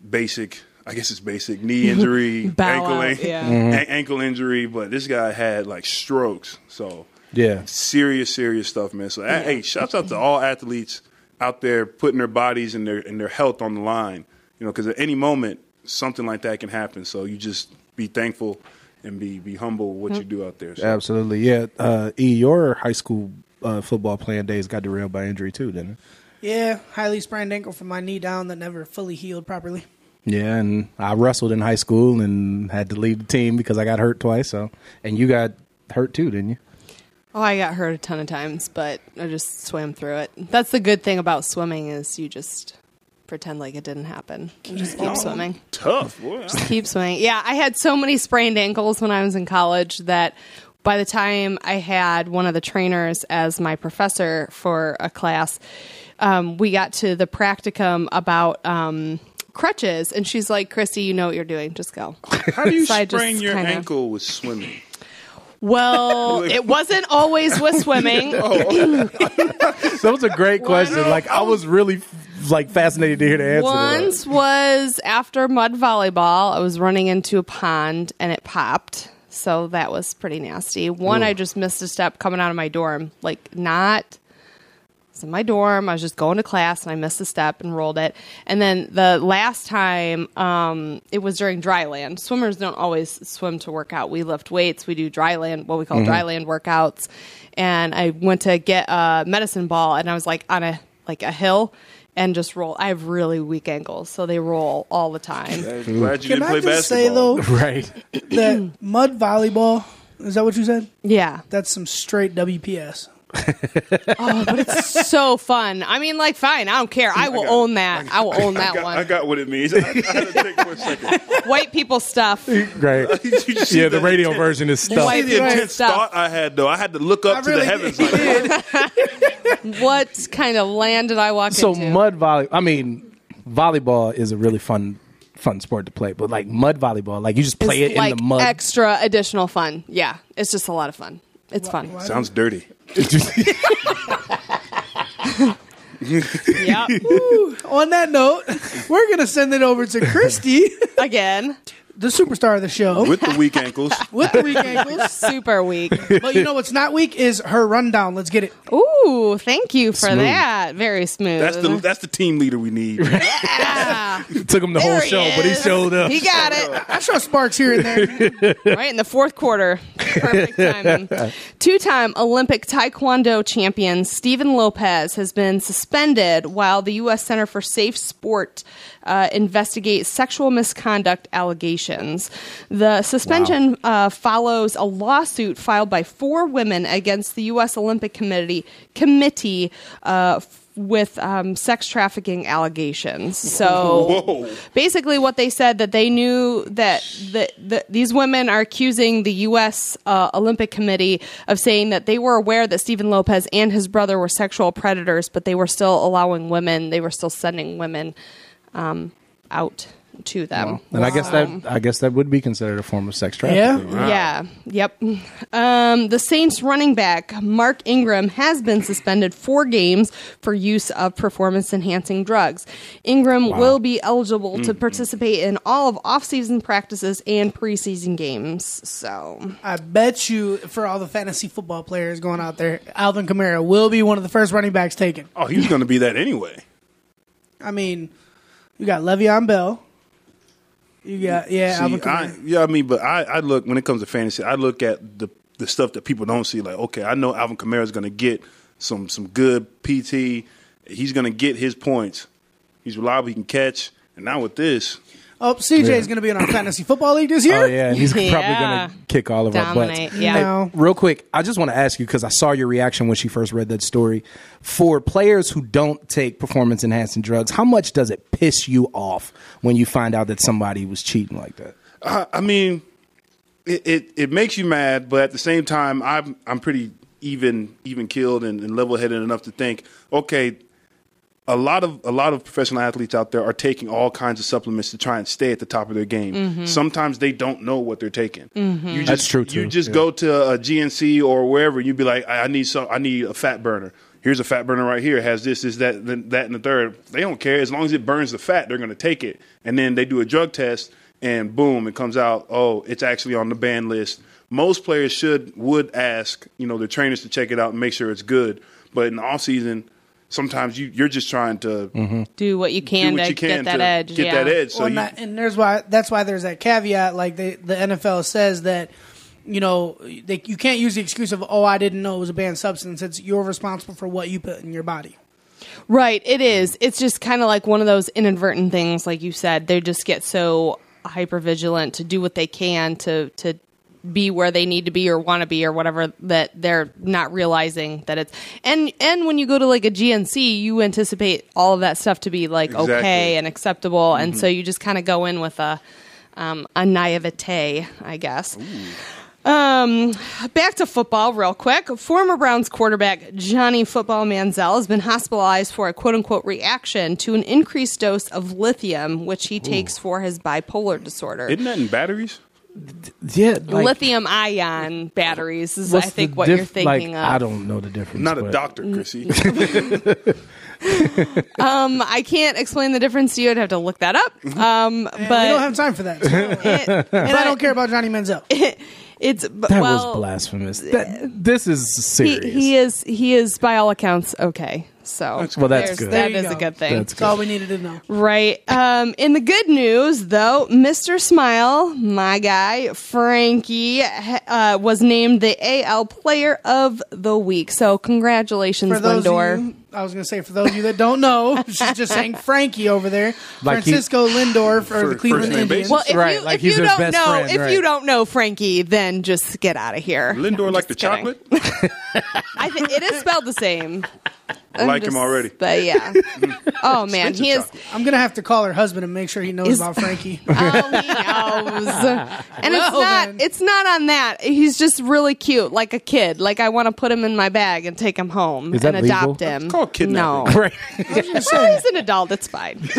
basic. I guess it's basic knee injury, ankle, out, an- yeah. Mhm. a- ankle injury, but this guy had like strokes. So Yeah. serious, serious stuff, man. So uh, hey, shouts out to all athletes out there putting their bodies and their and their health on the line. You know, because at any moment something like that can happen. So you just be thankful and be be humble with what you do out there. So. Absolutely. Yeah. Uh, e, your high school uh, football playing days got derailed by injury too, didn't it? Yeah, highly sprained ankle from my knee down that never fully healed properly. Yeah, and I wrestled in high school and had to leave the team because I got hurt twice. So, and you got hurt too, didn't you? Oh, I got hurt a ton of times, but I just swam through it. That's the good thing about swimming is you just pretend like it didn't happen and just keep Oh, swimming. Tough. Boy. Just keep swimming. Yeah, I had so many sprained ankles when I was in college that by the time I had one of the trainers as my professor for a class, um, we got to the practicum about um, crutches, and she's like, "Christy, you know what you're doing. Just go." How do you So sprain your kinda- ankle with swimming? Well, it wasn't always with swimming. That was a great question. Like I was really like fascinated to hear the answer. Once was after mud volleyball. I was running into a pond and it popped. So that was pretty nasty. One. I just missed a step coming out of my dorm. Like, not. I was in my dorm. I was just going to class and I missed a step and rolled it. And then the last time, um, it was during dry land. Swimmers don't always swim to work out. We lift weights. We do dry land, what we call Mhm. dry land workouts. And I went to get a medicine ball and I was like on a like a hill and just roll. I have really weak ankles, so they roll all the time. Glad hmm. you Can didn't I play just say basketball. though, right? that mud volleyball is that what you said? Yeah, That's some straight WPS. oh, but it's so fun. I mean, like, fine, I don't care. I will own that. I will own that I got, one. I got what it means. I, I had to think for a second. White people stuff. Great. yeah, the the radio intent? version is stuff. see the intense stuff. thought I had though. I had to look up I to really the heavens. Like, what kind of land did I walk So into? mud volley. I mean, volleyball is a really fun fun sport to play, but like mud volleyball, like you just play It's it like in the mud. extra additional fun. Yeah, it's just a lot of fun. It's fun. sounds dirty. Yeah. On that note, we're gonna send it over to Christy. Again, the superstar of the show, With the weak ankles. with the weak ankles. Super weak. But you know what's not weak is her rundown. Let's get it. Ooh, thank you for Smooth. that. Very smooth. That's the that's the team leader we need. yeah. Took him the whole There he show, but he is. showed up. He got it. I show sparks here and there. right in the fourth quarter. Perfect timing. Two time Olympic Taekwondo champion Steven Lopez has been suspended while the U.S. Center for Safe Sport uh, investigates sexual misconduct allegations. The suspension uh, follows a lawsuit filed by four women against the U.S. Olympic Committee committee. Uh, with um, sex trafficking allegations, so Whoa. basically what they said that they knew that the, the, these women are accusing the U.S. Uh, Olympic Committee of saying that they were aware that Steven Lopez and his brother were sexual predators, but they were still allowing women, they were still sending women um, out to them. And I guess that I guess that would be considered a form of sex trafficking. Yeah. Yeah. Yep. Um, the Saints running back Mark Ingram has been suspended four games for use of performance enhancing drugs. Ingram will be eligible to participate in all of off-season practices and preseason games. So I bet you, for all the fantasy football players going out there, Alvin Kamara will be one of the first running backs taken. Oh, he's going to be that anyway. I mean, you got Le'Veon Bell. You got yeah, See, Alvin I, yeah, I mean, but I, I look when it comes to fantasy, I look at the the stuff that people don't see. Like, okay, I know Alvin Kamara is going to get some some good PT. He's going to get his points. He's reliable. He can catch. And now with this, Oh, CJ is going to be in our fantasy football league this year. Oh yeah, and he's probably Yeah. going to kick all of Dominate, our butts. yeah. Hey, No. real quick, I just want to ask you because I saw your reaction when she first read that story. For players who don't take performance enhancing drugs, how much does it piss you off when you find out that somebody was cheating like that? I, I mean, it, it it makes you mad, but at the same time, I'm I'm pretty even even killed and, and level headed enough to think, okay, a lot of a lot of professional athletes out there are taking all kinds of supplements to try and stay at the top of their game. Mhm. Sometimes they don't know what they're taking. Mhm. You just, That's true, too. You just Yeah. go to a GNC or wherever, you'd be like, I, I need some, I need a fat burner. Here's a fat burner right here. It has this, this, that, that, and the third. They don't care as long as it burns the fat. They're going to take it, and then they do a drug test, and boom, it comes out. Oh, it's actually on the ban list. Most players should would ask, you know, their trainers to check it out and make sure it's good. But in the off season, sometimes you you're just trying to mm-hmm. do what you can what to you can get that to edge. get yeah. that edge. So Well, you, not- and there's why that's why there's that caveat. Like they, the NFL says that you know they, you can't use the excuse of oh I didn't know it was a banned substance. It's you're responsible for what you put in your body. Right, it is. It's just kind of like one of those inadvertent things, like you said. They just get so hyper vigilant to do what they can to to be where they need to be or want to be or whatever that they're not realizing that it's and and when you go to like a GNC you anticipate all of that stuff to be like Exactly. okay and acceptable and Mhm. so you just kind of go in with a um, a naivete I guess um, back to football, real quick. Former Browns quarterback Johnny Football Manziel has been hospitalized for a quote unquote reaction to an increased dose of lithium, which he takes for his bipolar disorder. isn't that in batteries? Yeah, lithium ion batteries is, I think, what diff- you're thinking like, of. I don't know the difference. Not a but- doctor, Chrissy. um, I can't explain the difference to you. I'd have to look that up. Um, but we don't have time for that. so- and I don't care about Johnny Manziel. it's That well, was blasphemous. That, this is he, serious. he is he is by all accounts okay. So Well, that's good. That There you is a good thing. That's That's all we needed to know. Right. Um, in the good news, though, Mr. Smile, my guy, Frankie, uh, was named the AL Player of the Week. So, congratulations, For those Lindor. Of you, I was going to say, for those of you that don't know, she's just saying Frankie over there. Like he- Francisco Lindor for, For the Cleveland Indians. basis? Well, if Right, you, like if he's you don't best know, friend, if right. you don't know Frankie, then just get out of here. Lindor like the kidding. chocolate. I think it is spelled the same. I like him already. But yeah. oh man, he is. I'm going to have to call her husband and make sure he knows Is- about Frankie. Oh, he knows. And it's not. then. It's not on that. He's just really cute, like a kid. Like I want to put him in my bag and take him home Is that and legal? adopt him. Called kidnapping. No, Right. well, he's an adult. It's fine.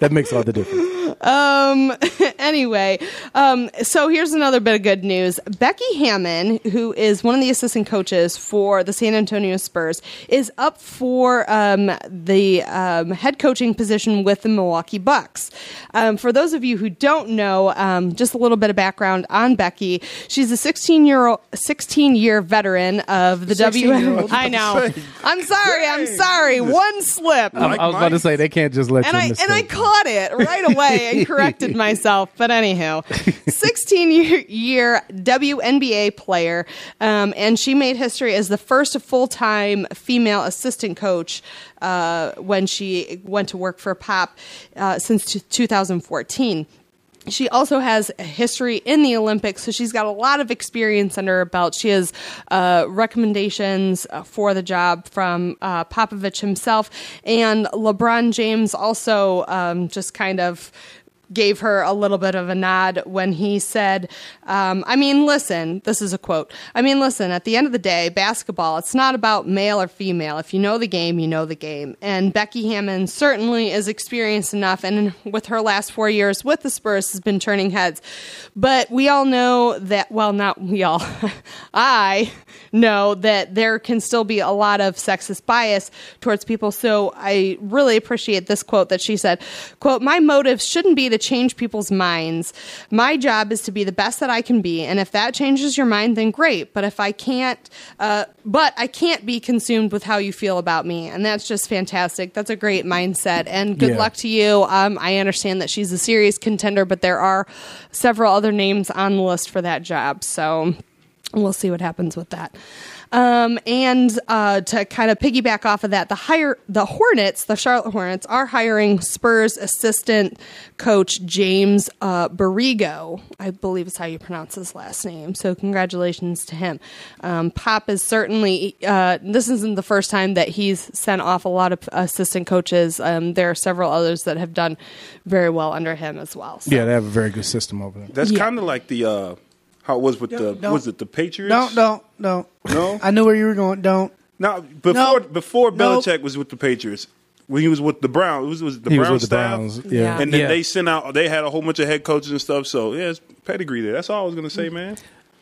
that makes all the difference. Um. Anyway, um. So here's another bit of good news. Becky Hammond, who is one of the assistant coaches for the San Antonio Spurs, is up for um the um, head coaching position with the Milwaukee Bucks. Um, for those of you who don't know, um, just a little bit of background on Becky. She's a 16 year old, 16 year veteran of the W. 16-year-old. I know. I'm sorry. I'm sorry. One slip. I, I was about to say they can't just let and you I and I caught it right away and corrected myself. But anywho, 16 year, year WNBA player, um, and she made history as the first full time female assistant coach uh, when she went to work for Pop uh, since t- 2014. She also has a history in the Olympics, so she's got a lot of experience under her belt. She has uh, recommendations uh, for the job from uh, Popovich himself, and LeBron James also um, just kind of gave her a little bit of a nod when he said, um, I mean, listen, this is a quote. I mean, listen, at the end of the day, basketball, it's not about male or female. If you know the game, you know the game. And Becky Hammond certainly is experienced enough, and with her last four years with the Spurs, has been turning heads. But we all know that, well, not we all, I know that there can still be a lot of sexist bias towards people. So I really appreciate this quote that she said, quote, my motive shouldn't be to change people's minds. My job is to be the best that I can be. And if that changes your mind, then great. But if I can't, uh, but I can't be consumed with how you feel about me. And that's just fantastic. That's a great mindset. And good Yeah. luck to you. Um, I understand that she's a serious contender, but there are several other names on the list for that job. So we'll see what happens with that. Um, and uh, to kind of piggyback off of that, the hire the Hornets, the Charlotte Hornets, are hiring Spurs assistant coach James uh, Borrego. I believe is how you pronounce his last name. So congratulations to him. Um, Pop is certainly. Uh, this isn't the first time that he's sent off a lot of assistant coaches. Um, there are several others that have done very well under him as well. So. Yeah, they have a very good system over there. That's Yeah. kind of like the uh, how it was with the don't. was it the Patriots? Don't, don't, don't. No? I knew where you were going. Don't. Now before No. before Nope. Belichick was with the Patriots, when he was with the Browns, it was, was it the He was Brown with the Browns, yeah. Yeah. and then Yeah. they sent out. They had a whole bunch of head coaches and stuff. So yeah, it's pedigree there. That's all I was gonna say, man.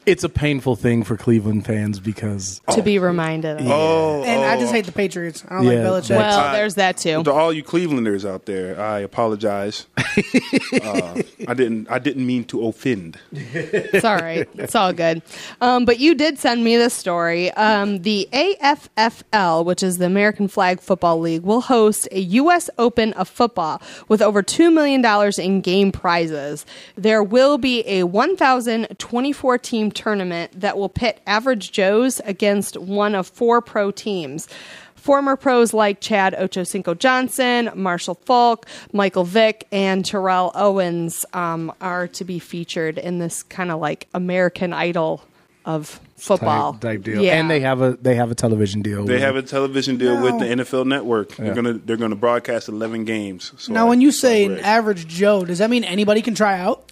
It's a painful thing for Cleveland fans because To be reminded of. Oh, And I just oh. hate the Patriots. I don't Yeah, like Belichick. that's- Well, I- there's that too. To all you Clevelanders out there, I apologize. uh, I didn't. I didn't mean to offend. It's all right. It's all good. Um, but you did send me this story. Um, the AFFL, which is the American Flag Football League, will host a U.S. Open of football with over $2 million in game prizes. There will be a 1,024 team tournament that will pit average Joes against one of four pro teams. Former pros like Chad Ochocinco Johnson, Marshall Faulk, Michael Vick, and Terrell Owens um, are to be featured in this kind of like American Idol of football type, type deal, Yeah. and they have a they have a television deal. They with have it. a television deal with the NFL Network. Yeah. They're gonna they're gonna broadcast eleven games. So now, I- when you say an average Joe, does that mean anybody can try out?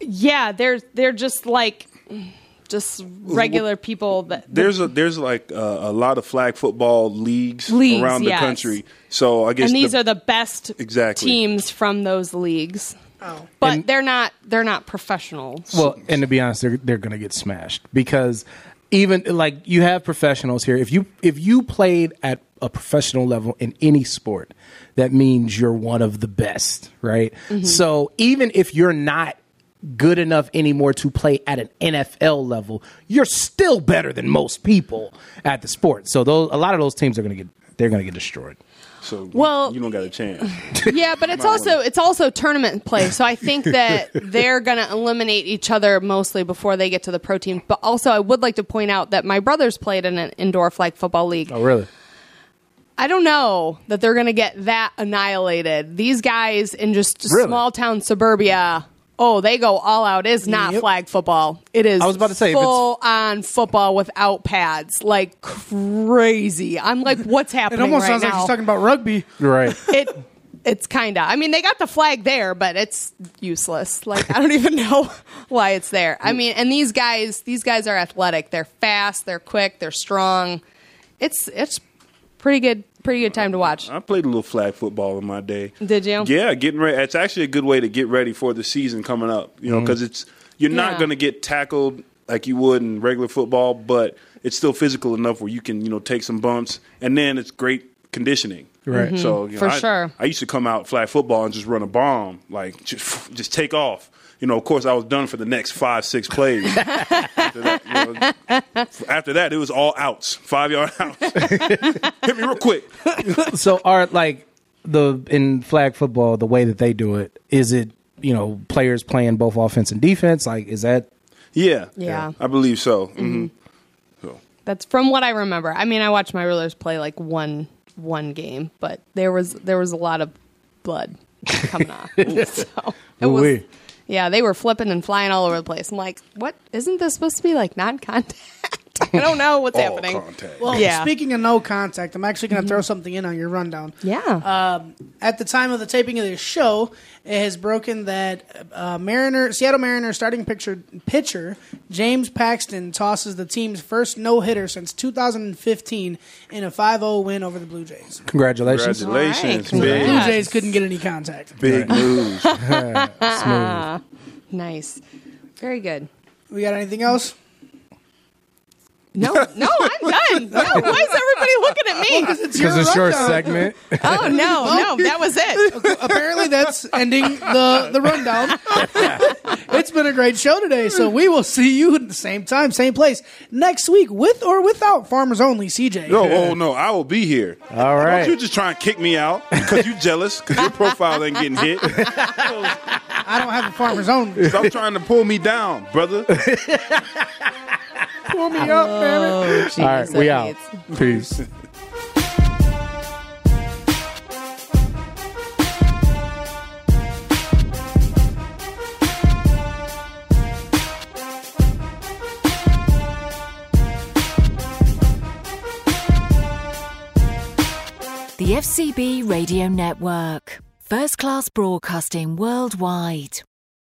yeah, they're they're just like just regular people that there's a there's like uh, a lot of flag football leagues, Leagues, around the yes. country. So I guess and these the- are the best Exactly. teams from those leagues. Oh. But they're not they're not professionals. Well, and to be honest, they're they're going to get smashed because even like you have professionals here. If you if you played at a professional level in any sport, that means you're one of the best, right? Mm-hmm. So even if you're not good enough anymore to play at an NFL level, you're still better than most people at the sport. So those a lot of those teams are going to get they're going to get destroyed. So Well- you don't got a chance. yeah, but it's also it's also tournament play. So I think that they're going to eliminate each other mostly before they get to the pro team. But also, I would like to point out that my brothers played in an indoor flag football league. Oh, really? I don't know that they're going to get that annihilated. These guys in just Really? small town suburbia. Oh, they go all out. It's not flag football. It is. I was about to say, if it's- full on football without pads, like crazy. I'm like, what's happening. It happening almost right sounds now? like she's talking about rugby. Right. it it's kinda. I mean, they got the flag there, but it's useless. Like I don't even know why it's there. I mean, and these guys, these guys are athletic. They're fast. They're quick. They're strong. It's it's pretty good. Pretty good time to watch. I played a little flag football in my day. Did you? Yeah, getting ready. It's actually a good way to get ready for the season coming up. You know, because it's you're not Yeah. going to get tackled like you would in regular football, but it's still physical enough where you can you know take some bumps, and then it's great conditioning. Right. Mhm. So you know, For I, sure. I used to come out flag football and just run a bomb, like just just take off. You know, of course, I was done for the next five, six plays. after, that, you know, after that, it was all outs, five yard outs. Hit me real quick. so are like the in flag football the way that they do it is it you know players playing both offense and defense like is that Yeah, Yeah. I believe so. hmm That's from what I remember. I mean, I watched my rulers play like one one game, but there was there was a lot of blood coming off. so it was. Yeah, they were flipping and flying all over the place. I'm like, what? Isn't this supposed to be like non-contact? I don't know what's happening. Well, yeah. speaking of no contact, I'm actually going to throw something in on your rundown. Yeah. Um, at the time of the taping of this show, it has broken that uh, Mariner, Seattle Mariners starting pitcher, pitcher James Paxton tosses the team's first no hitter since 2015 in a 5-0 win over the Blue Jays. congratulations Congratulations, The big, Blue Jays couldn't get any contact. big news. Smooth. nice. Very good. We got anything else? No, no, I'm done. No, why is everybody looking at me? because it's your segment Oh no, no, that was it. Apparently, that's ending the the rundown. it's been a great show today, so we will see you at the same time, same place next week, with or without Farmers Only. CJ. No, oh no, I will be here. all right Don't you just try and kick me out because you're jealous because your profile ain't getting hit. I don't have a Farmers Only. Stop trying to pull me down, brother. Pull me up, man. Oh, all right we out peace The FCB Radio Network. First class broadcasting worldwide.